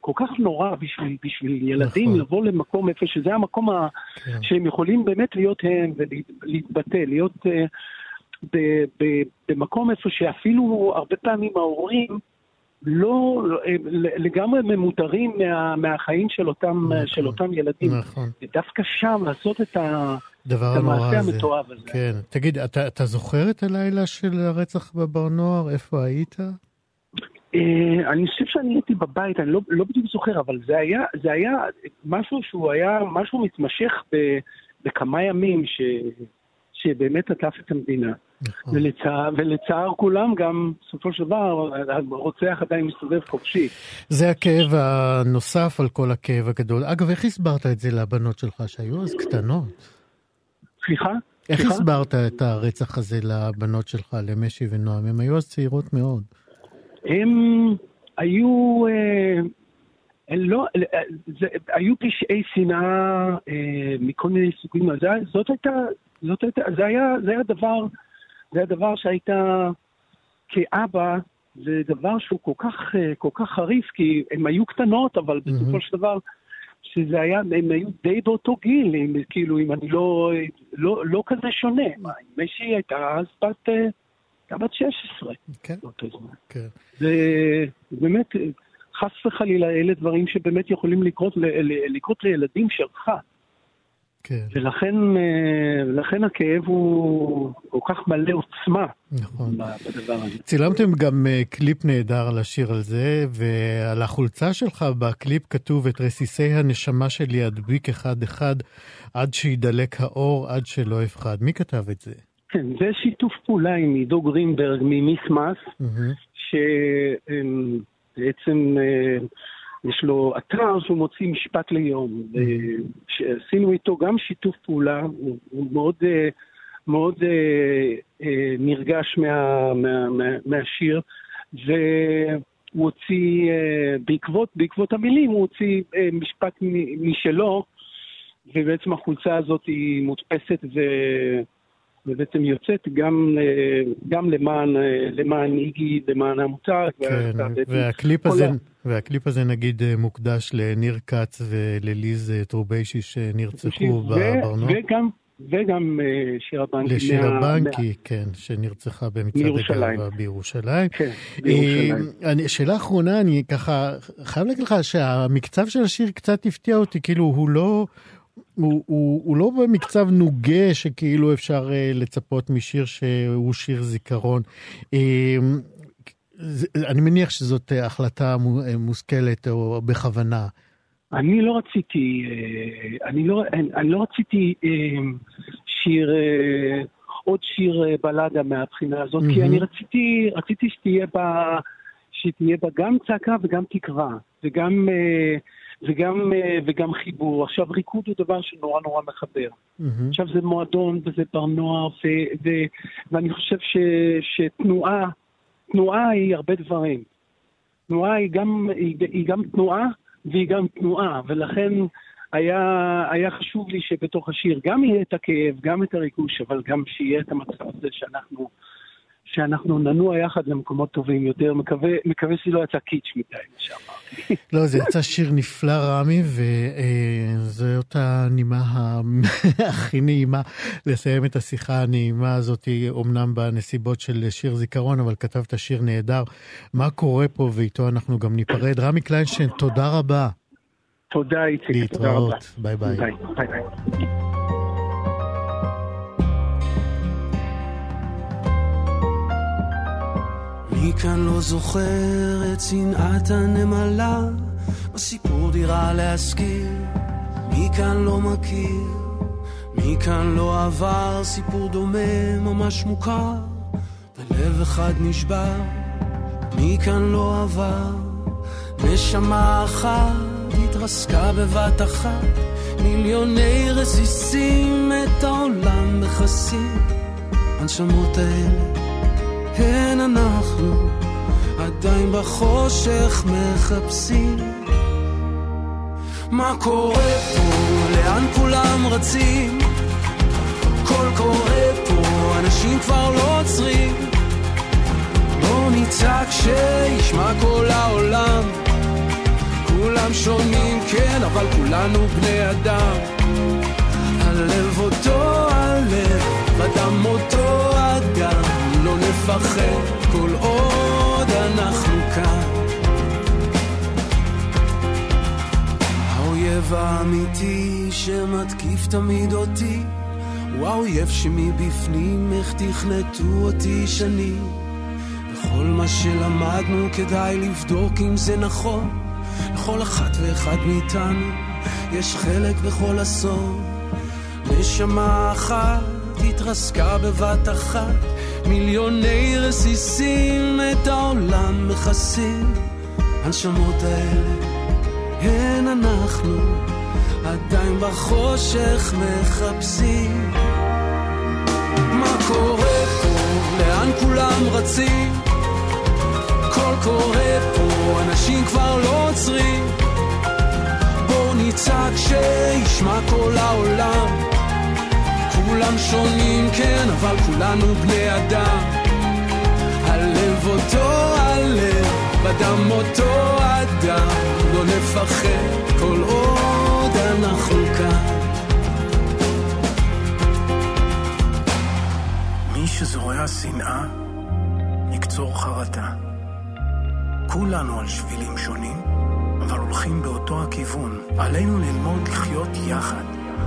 כל כך נורא בשביל, בשביל ילדים נכון. לבוא למקום איפה שזה המקום ה, כן. שהם יכולים באמת להיות הם ולהתבטא, להיות uh, ב, ב, במקום איפה שאפילו הרבה פעמים ההורים לא לגמרי ממודרים מה, מהחיים של אותם, נכון, של אותם ילדים. נכון. ודווקא שם לעשות את, ה, את המעשה המתועב הזה.
כן. תגיד, אתה, אתה זוכר את הלילה של הרצח בבר נוער? איפה היית?
אה, אני חושב שאני הייתי בבית, אני לא, לא בדיוק זוכר, אבל זה היה, זה היה משהו שהוא היה משהו מתמשך ב, בכמה ימים, ש, שבאמת עטף את המדינה. נכון. ולצער, ולצער כולם גם, בסופו של דבר, הרוצח עדיין מסתובב חופשי.
זה הכאב הנוסף על כל הכאב הגדול. אגב, איך הסברת את זה לבנות שלך, שהיו אז קטנות?
סליחה?
איך סליחה? הסברת את הרצח הזה לבנות שלך, למשי ונועם? הן היו אז צעירות מאוד.
הם היו... אה, לא, זה, היו פשעי שנאה אה, מכל מיני סוגים. זאת הייתה, זאת הייתה, זה היה, זה היה דבר זה הדבר שהייתה כאבא, זה דבר שהוא כל כך, אה, כל כך חריף, כי הן היו קטנות, אבל mm-hmm. בסופו של דבר, שזה היה, הם היו די באותו גיל, אם, כאילו, אם אני לא, לא, לא כזה שונה. משי הייתה אז בת, אה, הייתה בת 16. כן. כן. זה באמת, חס וחלילה, אלה דברים שבאמת יכולים לקרות, לקרות לילדים שלך. כן. ולכן, אה, ולכן הכאב הוא כל כך מלא עוצמה נכון. בדבר הזה.
צילמתם גם אה, קליפ נהדר על השיר על זה, ועל החולצה שלך בקליפ כתוב את רסיסי הנשמה שלי אדביק אחד-אחד עד שידלק האור, עד שלא אפחד. מי כתב את זה?
כן, זה שיתוף פעולה עם עידו גרינברג ממיס מס, mm-hmm. שבעצם... אה, יש לו אתר שהוא מוציא משפט ליום. Mm-hmm. שעשינו איתו גם שיתוף פעולה, הוא מאוד, אה, מאוד אה, נרגש מה, מה, מה, מהשיר, והוא הוציא, בעקבות, בעקבות המילים, הוא הוציא משפט משלו, ובעצם החולצה הזאת היא מודפסת ו... ובעצם יוצאת גם, גם למען, למען איגי, למען העמותה.
כן, והקליפ הזה, ה... והקליפ הזה נגיד מוקדש לניר כץ ולליז טרוביישי שנרצחו בברנוע.
וגם, וגם שירה בנקי.
לשירה בנקי, כן, שנרצחה במצעד הגאווה בירושלים. כן, בירושלים. שאלה אחרונה, אני ככה חייב להגיד לך שהמקצב של השיר קצת הפתיע אותי, כאילו הוא לא... הוא, הוא, הוא לא במקצב נוגה שכאילו אפשר uh, לצפות משיר שהוא שיר זיכרון. Uh, אני מניח שזאת החלטה מושכלת או בכוונה.
אני לא רציתי, אני לא, אני לא רציתי שיר, עוד שיר בלאדה מהבחינה הזאת, mm-hmm. כי אני רציתי, רציתי שתהיה בה, שתהיה בה גם צעקה וגם תקווה, וגם... וגם, אה, וגם חיבור. עכשיו, ריקוד הוא דבר שנורא נורא מחבר. Mm-hmm. עכשיו, זה מועדון וזה בר נוער, ו, ו, ואני חושב ש, שתנועה, תנועה היא הרבה דברים. תנועה היא גם, היא, היא גם תנועה והיא גם תנועה, ולכן היה, היה חשוב לי שבתוך השיר גם יהיה את הכאב, גם את הריגוש, אבל גם שיהיה את המצב הזה שאנחנו... שאנחנו ננוע יחד למקומות טובים יותר. מקווה, מקווה שזה לא יצא קיטשי מדי, מה שאמרתי.
לא, זה יצא שיר נפלא, רמי, וזאת הנימה הכי נעימה לסיים את השיחה הנעימה הזאת, אומנם בנסיבות של שיר זיכרון, אבל כתבת שיר נהדר. מה קורה פה, ואיתו אנחנו גם ניפרד. רמי קליינשטיין, תודה רבה.
תודה, איציק. תודה רבה. להתראות.
ביי ביי. ביי ביי.
מי כאן לא זוכר את שנאת הנמלה בסיפור דירה להשכיר? מי כאן לא מכיר? מי כאן לא עבר סיפור דומה ממש מוכר ולב אחד נשבר? מי כאן לא עבר? נשמה אחת התרסקה בבת אחת מיליוני רסיסים את העולם מכסים הנשמות האלה כן אנחנו עדיין בחושך מחפשים. מה קורה פה, לאן כולם רצים? הכל קורה פה, אנשים כבר לא עוצרים. בוא נצעק שישמע כל העולם. כולם שונים, כן, אבל כולנו בני אדם. הלב אותו הלב, בדם אותו אדם לא נפחד כל עוד אנחנו כאן. האויב האמיתי שמתקיף תמיד אותי, הוא האויב שמבפנים איך תכנתו אותי שנים. וכל מה שלמדנו כדאי לבדוק אם זה נכון. לכל אחת ואחד מאיתנו יש חלק בכל אסון. נשמה אחת התרסקה בבת אחת מיליוני רסיסים את העולם מכסים. הנשמות האלה הן אנחנו, עדיין בחושך מחפשים. מה קורה פה? לאן כולם רצים? הכל קורה פה, אנשים כבר לא עוצרים. בואו נצעק שישמע כל העולם. כולם שונים, כן, אבל כולנו בני אדם. הלב אותו הלב, בדם אותו אדם. לא נפחד כל עוד אנחנו כאן. מי שזורע שנאה, יקצור חרטה. כולנו על שבילים שונים, אבל הולכים באותו הכיוון. עלינו ללמוד לחיות יחד,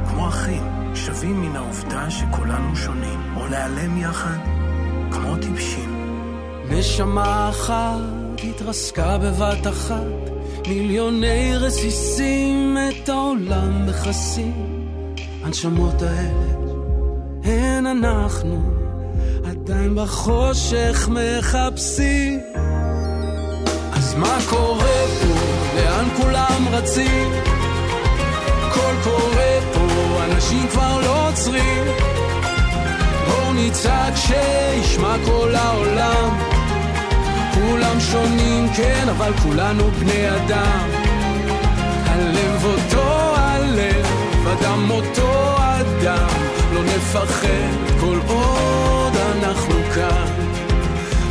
כמו אחים. שווים מן העובדה שכולנו שונים, או להיעלם יחד כמו טיפשים. נשמה אחת התרסקה בבת אחת, מיליוני רסיסים את העולם מכסים. הנשמות האלה הן אנחנו, עדיין בחושך מחפשים. אז מה קורה פה? לאן כולם רצים? הכל קורה פה אנשים כבר לא עוצרים. בואו נצעק שישמע כל העולם. כולם שונים, כן, אבל כולנו בני אדם. הלב אותו הלב, אדם אותו אדם. לא נפחד כל עוד אנחנו כאן.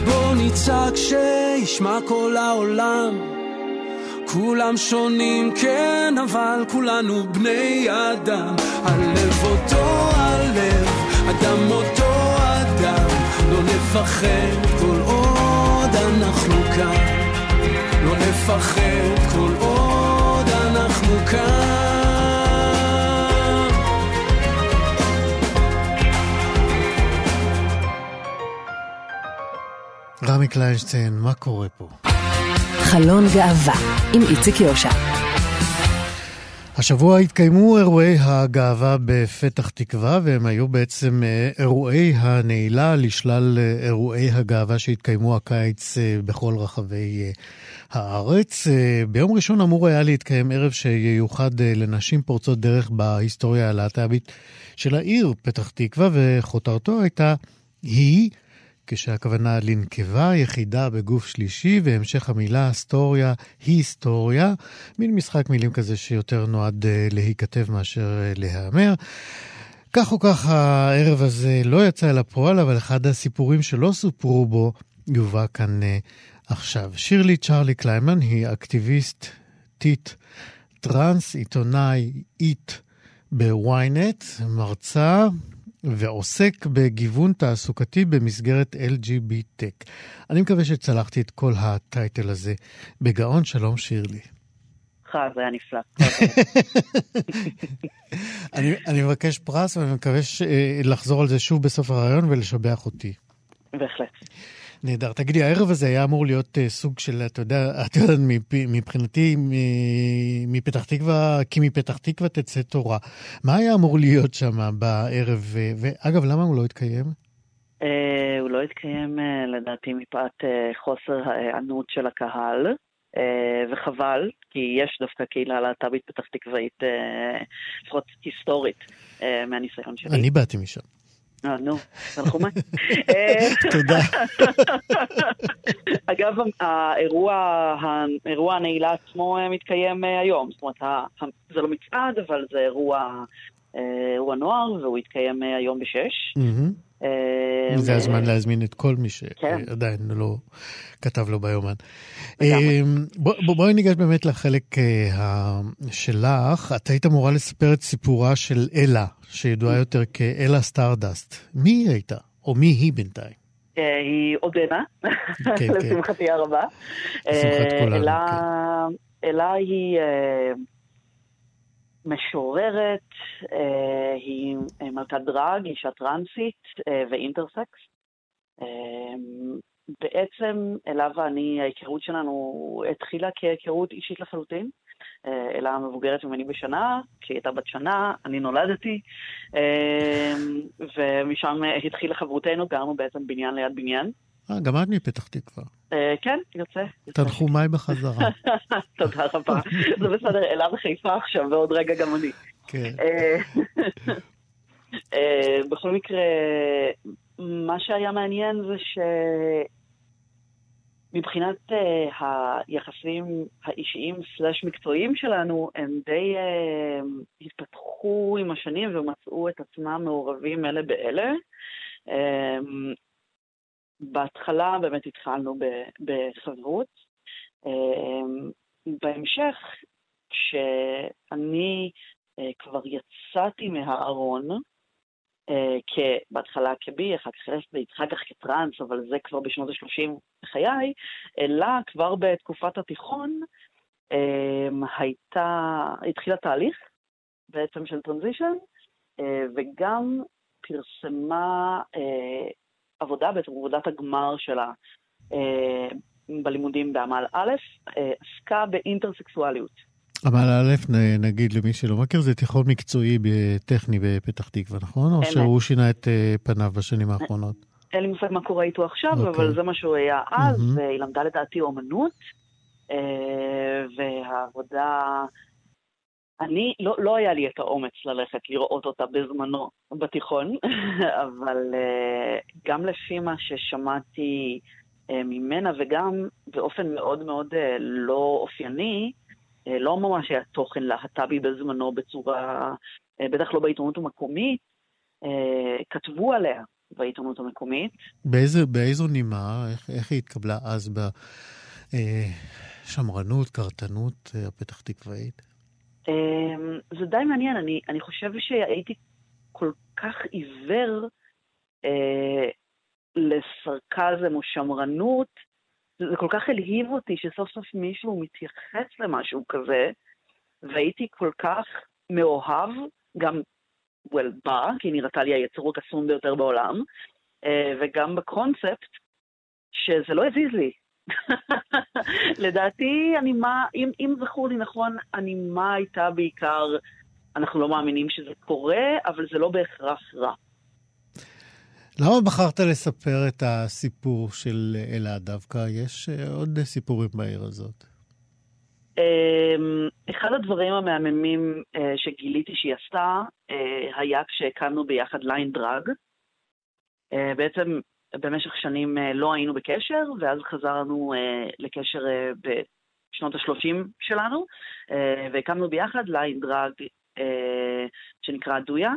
בואו נצעק שישמע כל העולם. כולם שונים, כן, אבל כולנו בני אדם. הלב אותו הלב, אדם אותו אדם, לא נפחד כל עוד אנחנו כאן. לא נפחד כל עוד אנחנו כאן.
רמי קליינשטיין, מה קורה פה?
חלון גאווה עם איציק יושע
השבוע התקיימו אירועי הגאווה בפתח תקווה, והם היו בעצם אה, אירועי הנעילה לשלל אה, אירועי הגאווה שהתקיימו הקיץ אה, בכל רחבי הארץ. ביום ראשון אמור היה להתקיים ערב שייוחד לנשים פורצות דרך בהיסטוריה הלהט"בית של העיר פתח תקווה, וכותרתו הייתה היא כשהכוונה לנקבה, יחידה בגוף שלישי, והמשך המילה אסטוריה, היסטוריה, מין משחק מילים כזה שיותר נועד uh, להיכתב מאשר uh, להיאמר. כך או כך הערב הזה לא יצא אל הפועל, אבל אחד הסיפורים שלא סופרו בו יובא כאן אה, עכשיו. שירלי צ'רלי קליימן היא אקטיביסטית טראנס, עיתונאית ב-ynet, מרצה, ועוסק בגיוון תעסוקתי במסגרת LGBT. אני מקווה שצלחתי את כל ה-title הזה בגאון. שלום שירלי.
זה היה נפלא.
אני, אני מבקש פרס ואני מקווה אה, לחזור על זה שוב בסוף הרעיון ולשבח אותי.
בהחלט.
נהדר. תגידי, הערב הזה היה אמור להיות uh, סוג של, אתה יודע, את יודעת, מבחינתי, מפתח תקווה, כי מפתח תקווה תצא תורה. מה היה אמור להיות שם בערב? ואגב, למה הוא לא התקיים?
Uh, הוא לא התקיים, לדעתי, מפאת חוסר ההיענות של הקהל, וחבל, כי יש דווקא קהילה להט"בית פתח תקוואית, לפחות היסטורית, מהניסיון שלי.
אני באתי משם.
אה, נו, תנחומי.
תודה.
אגב, האירוע, האירוע הנעילה עצמו אה, מתקיים אה, היום. זאת אומרת, זה לא מצעד, אבל זה אירוע, אה, אירוע נוער, והוא יתקיים היום בשש.
אה, זה הזמן להזמין את כל מי שעדיין כן. לא כתב לו ביומן. אה, בואי ניגש באמת לחלק אה, שלך. את היית אמורה לספר את סיפורה של אלה, שידועה יותר כאלה סטארדסט. מי היא הייתה? או מי היא בינתיים?
היא עודנה, כן, כן. לשמחתי הרבה.
לשמחת כולנו.
אלה היא משוררת, אה, היא אה, מלכת דראג, אישה טרנסית אה, ואינטרסקס. בעצם אלה ואני, ההיכרות שלנו התחילה כהיכרות אישית לחלוטין. אלה מבוגרת ממני בשנה, כשהיא הייתה בת שנה, אני נולדתי, ומשם התחילה חברותנו, גרנו בעצם בניין ליד בניין.
אה, גם את מפתח תקווה.
אה, כן, יוצא.
תנחומיי בחזרה.
תודה רבה. זה בסדר, אלה בחיפה עכשיו, ועוד רגע גם אני.
כן.
אה, אה, בכל מקרה, מה שהיה מעניין זה שמבחינת היחסים האישיים סלאש מקצועיים שלנו, הם די התפתחו עם השנים ומצאו את עצמם מעורבים אלה באלה. בהתחלה באמת התחלנו בחברות. אמ, בהמשך, כשאני אה, כבר יצאתי מהארון, אה, בהתחלה כבי, אחר כך לסבית, אחר כך כטראנס, אבל זה כבר בשנות ה-30 בחיי, אלא כבר בתקופת התיכון אמ, הייתה, התחילה תהליך בעצם של טרנזישן, אה, וגם פרסמה עבודה, בעצם עבודת הגמר שלה אה, בלימודים בעמל א', אה, עסקה באינטרסקסואליות.
עמל א', נגיד למי שלא מכיר, זה תיכון מקצועי טכני בפתח תקווה, נכון? או שהוא שינה את אה, פניו בשנים האחרונות?
אין לי מושג מה קורה איתו עכשיו, okay. אבל זה מה שהוא היה אז, mm-hmm. והיא למדה לדעתי אומנות, והעבודה אני, לא, לא היה לי את האומץ ללכת לראות אותה בזמנו בתיכון, אבל uh, גם לפי מה ששמעתי uh, ממנה וגם באופן מאוד מאוד uh, לא אופייני, uh, לא ממש היה תוכן להט"בי בזמנו בצורה, uh, בטח לא בעיתונות המקומית, uh, כתבו עליה בעיתונות המקומית.
באיזה, באיזו נימה, איך, איך היא התקבלה אז בשמרנות, קרתנות הפתח תקוואית?
אמ, זה די מעניין, אני, אני חושב שהייתי כל כך עיוור אה, לסרקזם או שמרנות, זה כל כך הלהיב אותי שסוף סוף מישהו מתייחס למשהו כזה, והייתי כל כך מאוהב, גם, well, בא, כי נראתה לי היצור הקסום ביותר בעולם, אה, וגם בקונספט, שזה לא הזיז לי. לדעתי, אני מה, אם, אם זכור לי נכון, אני מה הייתה בעיקר, אנחנו לא מאמינים שזה קורה, אבל זה לא בהכרח רע.
למה בחרת לספר את הסיפור של אלעד דווקא? יש אה, עוד סיפורים בעיר הזאת.
אמ, אחד הדברים המהממים אה, שגיליתי שהיא עשתה אה, היה כשהקמנו ביחד ליין דרג. בעצם במשך שנים לא היינו בקשר, ואז חזרנו לקשר בשנות ה-30 שלנו, והקמנו ביחד ליין דרג שנקרא דויה.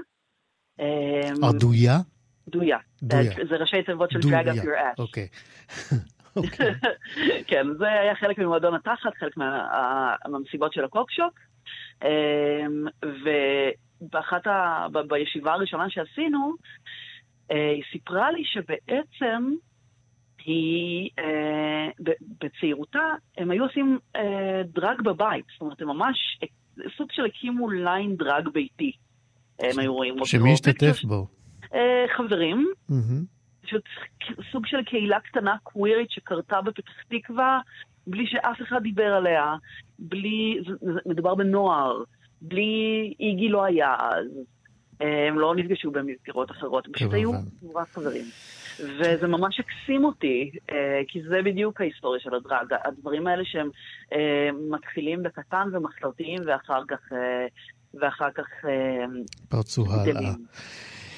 ארדויה?
דויה. דויה. זה ראשי תיבות של drag up your ass.
אוקיי.
כן, זה היה חלק ממועדון התחת, חלק מהמסיבות של הקוקשוק. אמ, ובאחת ה... בישיבה הראשונה שעשינו, אה, היא סיפרה לי שבעצם היא, אה, בצעירותה, הם היו עושים אה, דרג בבית. זאת אומרת, הם ממש סוג של הקימו ליין דרג ביתי. הם היו רואים אותו.
שמי השתתף בו?
חברים. פשוט סוג של קהילה קטנה קווירית שקרתה בפתח תקווה בלי שאף אחד דיבר עליה, בלי, מדובר בנוער, בלי, איגי לא היה אז, הם לא נפגשו במסגרות אחרות, פשוט היו רק חברים. וזה ממש הקסים אותי, אה, כי זה בדיוק ההיסטוריה של הדראג, הדברים האלה שהם אה, מתחילים בקטן ומחתרתיים ואחר כך, אה, ואחר כך...
פרצו הלאה.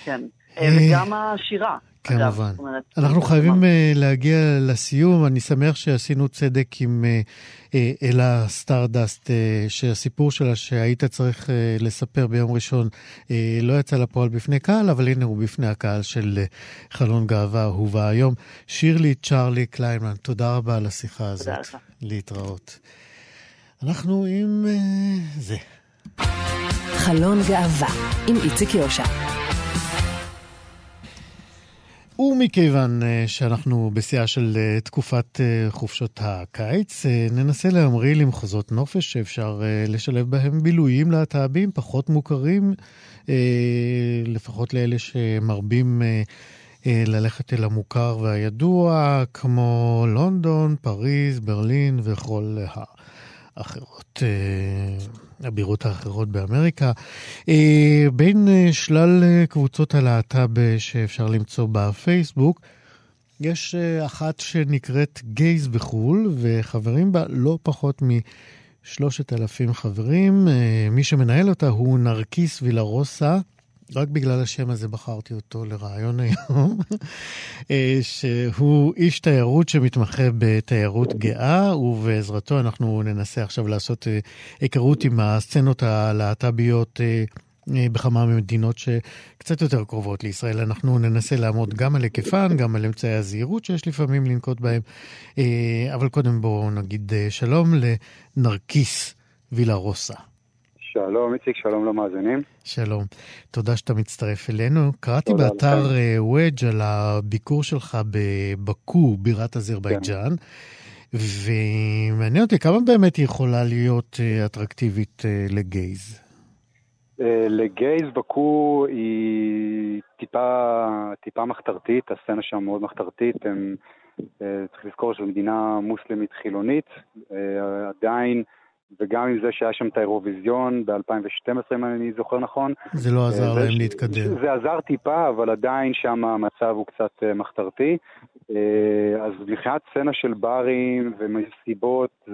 כן, וגם השירה.
כמובן. אנחנו חייבים אה, להגיע לסיום. אני שמח שעשינו צדק עם אה, אה, אלה סטארדסט, שהסיפור שלה שהיית צריך לספר ביום ראשון לא יצא לפועל בפני קהל, אבל הנה הוא בפני הקהל של חלון גאווה אהובה היום. שירלי צ'רלי קליינמן, תודה רבה על השיחה הזאת. תודה לך. להתראות. אנחנו עם זה.
חלון גאווה, עם איציק יושע.
ומכיוון אה, שאנחנו בשיאה של אה, תקופת אה, חופשות הקיץ, ננסה להמריא למחוזות נופש שאפשר לשלב בהם בילויים להט"בים פחות מוכרים, לפחות לאלה שמרבים ללכת אל המוכר והידוע, כמו לונדון, פריז, ברלין וכל האחרות. הבירות האחרות באמריקה. אה, בין אה, שלל אה, קבוצות הלהט"ב שאפשר למצוא בפייסבוק, יש אחת שנקראת גייז בחו"ל, וחברים בה לא פחות משלושת אלפים חברים. מי שמנהל אותה הוא נרקיס וילרוסה. רק בגלל השם הזה בחרתי אותו לרעיון היום, אה, שהוא איש תיירות שמתמחה בתיירות גאה, ובעזרתו אנחנו ננסה עכשיו לעשות אה, היכרות עם הסצנות הלהט"ביות אה, בכמה מדינות שקצת יותר קרובות לישראל. אנחנו ננסה לעמוד גם על היקפן, גם על אמצעי הזהירות שיש לפעמים לנקוט בהם. אבל קודם בואו נגיד שלום לנרקיס וילה רוסה.
שלום, איציק, שלום למאזינים.
שלום. תודה שאתה מצטרף אלינו. קראתי באתר וודג' על הביקור שלך בבקו, בירת אזרבייג'אן, כן. ומעניין אותי כמה באמת היא יכולה להיות אה, אטרקטיבית אה, לגייז.
אה, לגייז בקו היא טיפה, טיפה מחתרתית, הסצנה שם מאוד מחתרתית. הם, צריך לזכור שזו מדינה מוסלמית חילונית, עדיין וגם עם זה שהיה שם את האירוויזיון ב-2012, אם אני זוכר נכון.
זה לא עזר להם ש... להתקדם.
זה עזר טיפה, אבל עדיין שם המצב הוא קצת uh, מחתרתי. Uh, אז מבחינת סצנה של ברים ומסיבות,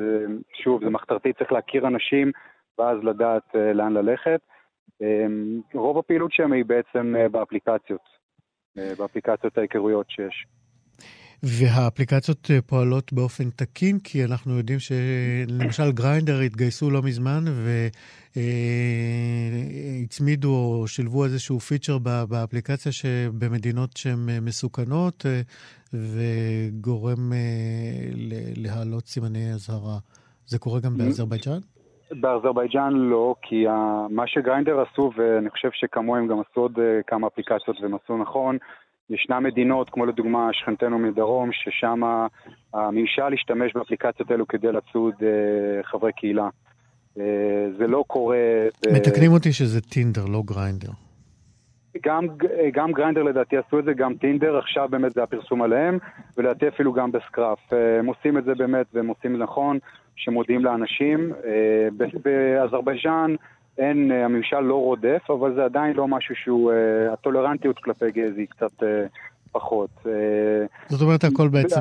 שוב, זה מחתרתי, צריך להכיר אנשים ואז לדעת לאן ללכת. רוב הפעילות שם היא בעצם באפליקציות, באפליקציות ההיכרויות שיש.
והאפליקציות אה, פועלות באופן תקין, כי אנחנו יודעים שלמשל גריינדר התגייסו לא מזמן והצמידו או שילבו איזשהו פיצ'ר באפליקציה שבמדינות שהן אה, מסוכנות אה, וגורם להעלות סימני אזהרה. זה קורה גם באזרבייג'אן?
באזרבייג'אן לא, כי מה ש Grindr עשו, ואני חושב שכמוהם גם עשו עוד כמה אפליקציות והם עשו נכון, ישנן מדינות, כמו לדוגמה שכנתנו מדרום, ששם הממשל השתמש באפליקציות האלו כדי לצוד אה, חברי קהילה. אה, זה לא קורה...
מתקנים אותי שזה Tinder, לא Grindr.
גם, גם Grindr לדעתי עשו את זה, גם Tinder, עכשיו באמת זה הפרסום עליהם, ולדעתי אפילו גם ב Scruff. הם עושים את זה באמת, והם עושים נכון, שמודיעים לאנשים. באזרבייג'אן אין, הממשל לא רודף, אבל זה עדיין לא משהו שהוא, הטולרנטיות כלפי גז היא קצת פחות.
זאת אומרת, הכל בעצם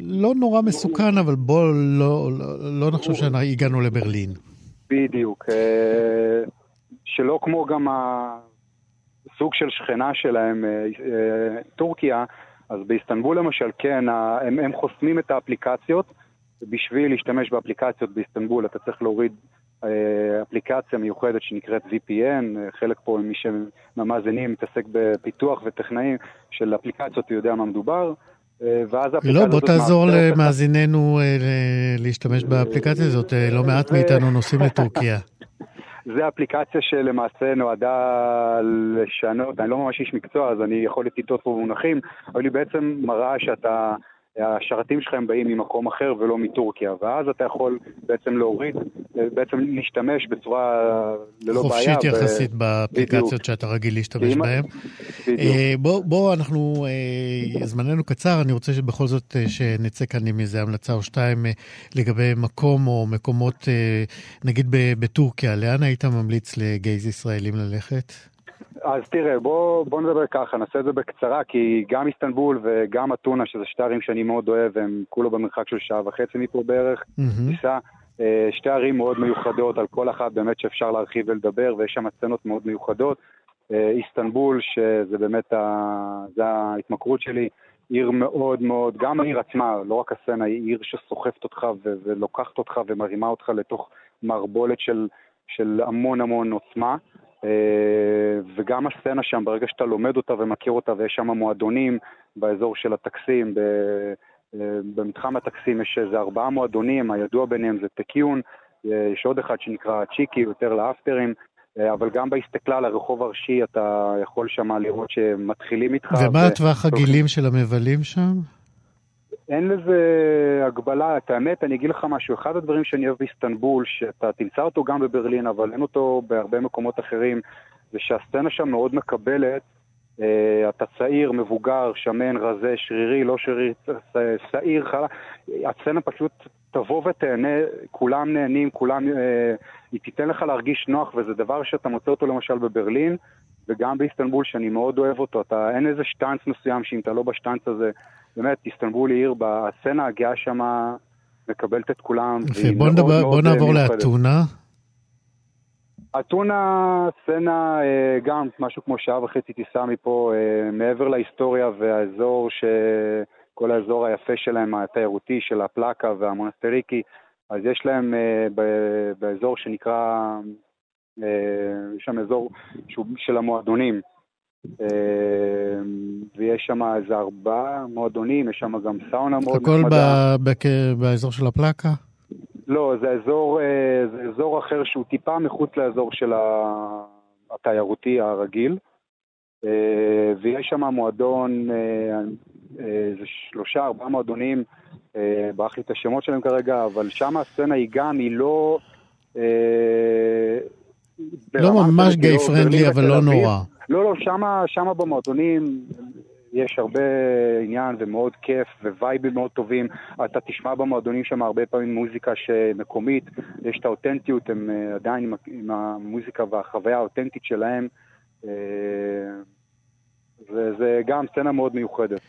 לא נורא מסוכן, אבל בואו לא, לא, לא נחשוב שהגענו לברלין.
בדיוק. שלא כמו גם הסוג של שכנה שלהם, טורקיה, אז באיסטנבול למשל, כן, הם, הם חוסמים את האפליקציות. בשביל להשתמש באפליקציות באיסטנבול אתה צריך להוריד אפליקציה מיוחדת שנקראת VPN, חלק פה ממי שמאזינים מתעסק בפיתוח וטכנאים של אפליקציות, הוא יודע מה מדובר.
ואז לא, בוא תעזור למאזיננו להשתמש באפליקציה הזאת, לא מעט מאיתנו נוסעים לטורקיה.
זה אפליקציה שלמעשה נועדה לשנות, אני לא ממש איש מקצוע אז אני יכול לטטות פה במונחים, אבל היא בעצם מראה שאתה השרתים שלכם באים ממקום אחר ולא מטורקיה, ואז אתה יכול בעצם להוריד, בעצם להשתמש בצורה ללא
חופשית
בעיה.
חופשית יחסית ו... באפליקציות בדיוק. שאתה רגיל להשתמש בהן. בוא, בוא, אנחנו, זמננו קצר, אני רוצה שבכל זאת שנצא כאן עם איזה המלצה או שתיים לגבי מקום או מקומות, נגיד בטורקיה, לאן היית ממליץ לגייז ישראלים ללכת?
אז תראה, בוא, בוא נדבר ככה, נעשה את זה בקצרה, כי גם איסטנבול וגם אתונה, שזה שתי ערים שאני מאוד אוהב, הם כולו במרחק של שעה וחצי מפה בערך, טיסה. Mm-hmm. שתי ערים מאוד מיוחדות, על כל אחת באמת שאפשר להרחיב ולדבר, ויש שם סצנות מאוד מיוחדות. איסטנבול, שזה באמת ה... זה ההתמכרות שלי, עיר מאוד מאוד, גם העיר עצמה, לא רק הסצנה, היא עיר שסוחפת אותך ו- ולוקחת אותך ומרימה אותך לתוך מערבולת של, של המון המון עוצמה. וגם הסצנה שם, ברגע שאתה לומד אותה ומכיר אותה ויש שם מועדונים באזור של הטקסים, במתחם הטקסים יש איזה ארבעה מועדונים, הידוע ביניהם זה טקיון, יש עוד אחד שנקרא צ'יקי, יותר לאפטרים, אבל גם בהסתכלה על הרחוב הראשי אתה יכול שם לראות שמתחילים איתך.
ומה הטווח הגילים של המבלים שם?
אין לזה הגבלה, את האמת, אני אגיד לך משהו, אחד הדברים שאני אוהב באיסטנבול, שאתה תמצא אותו גם בברלין, אבל אין אותו בהרבה מקומות אחרים, זה שהסצנה שם מאוד מקבלת, אה, אתה צעיר, מבוגר, שמן, רזה, שרירי, לא שרירי, שעיר, חלה, הסצנה פשוט תבוא ותהנה, כולם נהנים, כולם, אה, היא תיתן לך להרגיש נוח, וזה דבר שאתה מוצא אותו למשל בברלין, וגם באיסטנבול, שאני מאוד אוהב אותו, אתה, אין איזה שטאנץ מסוים שאם אתה לא בשטאנץ הזה, באמת, איסטנבול היא עיר, הסצנה הגאה שמה מקבלת את כולם.
בוא, נדבר, בוא נעבור לאתונה.
אתונה, סצנה, אה, גם משהו כמו שעה וחצי טיסה מפה, אה, מעבר להיסטוריה והאזור, כל האזור היפה שלהם, התיירותי של הפלקה והמונסטריקי, אז יש להם אה, באזור שנקרא, יש שם אזור של המועדונים, ויש שם איזה ארבעה מועדונים, יש שם גם סאונה מאוד
נחמדה. הכל באזור של הפלקה?
לא, זה אזור, אה, זה אזור אחר שהוא טיפה מחוץ לאזור של התיירותי הרגיל, אה, ויש שם מועדון, אה, איזה שלושה, ארבעה מועדונים, ברח לי את השמות שלהם כרגע, אבל שם הסצנה היא גם, היא לא...
לא ממש גיי פרנדלי, אבל לא נורא.
לא, לא, שמה, שמה במועדונים יש הרבה עניין ומאוד כיף ווייבים מאוד טובים. אתה תשמע במועדונים שם הרבה פעמים מוזיקה שמקומית, יש את האותנטיות, הם אה, עדיין עם, עם המוזיקה והחוויה האותנטית שלהם. אה, וזה גם סצנה מאוד מיוחדת.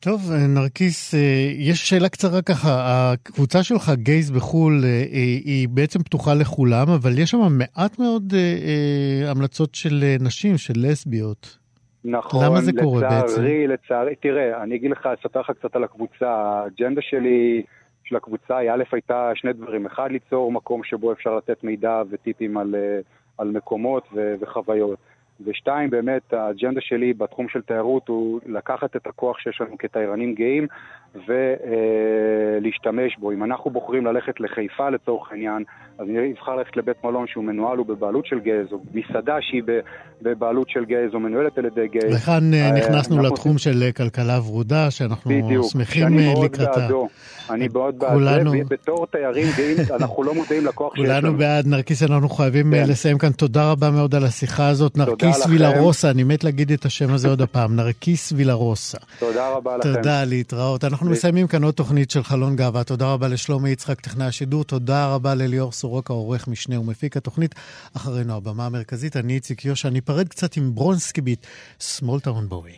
טוב, נרקיס, אה, יש שאלה קצרה ככה, הקבוצה שלך, גייז בחו"ל, היא בעצם פתוחה לכולם, אבל יש שם מעט מאוד המלצות של נשים, של לסביות.
נכון,
למה זה קורה
לצערי,
בעצם?
לצערי, לצערי, תראה, אני אגיד לך, אספר לך קצת על הקבוצה. האג'נדה שלי, של הקבוצה, היא א', הייתה שני דברים. אחד, ליצור מקום שבו אפשר לתת מידע וטיפים על, אה, על מקומות ו- וחוויות. ושתיים, באמת, האג'נדה שלי בתחום של תיירות הוא לקחת את הכוח שיש לנו כתיירנים גאים ולהשתמש בו. אם אנחנו בוחרים ללכת לחיפה לצורך העניין, אז אני אבחר ללכת לבית מלון שהוא מנוהל הוא בבעלות של גז, או מסעדה שהיא בבעלות של גז, או מנוהלת על ידי גז.
וכאן אה, נכנסנו אנחנו... לתחום של כלכלה ורודה, שאנחנו
בדיוק,
שמחים לקראתה.
בעדו. אני מאוד בעד זה, ובתור תיירים גאים אנחנו לא מודעים לכוח שיש לנו.
כולנו בעד, נרקיס, אנחנו חייבים כן. לסיים כאן. תודה רבה מאוד על השיחה הזאת. נרקיס נרקיס וילרוסה, אני מת להגיד את השם הזה עוד הפעם, נרקיס וילרוסה.
תודה רבה לכם.
תודה, להתראות. אנחנו מסיימים כאן עוד תוכנית של חלון גאווה. תודה רבה לשלומי יצחק, טכנאי השידור. תודה רבה לליאור סורוקה, עורך משנה ומפיק התוכנית. אחרינו הבמה המרכזית, אני איציק יושע. ניפרד קצת עם ברונסקי ביט, סמולטאון בואי.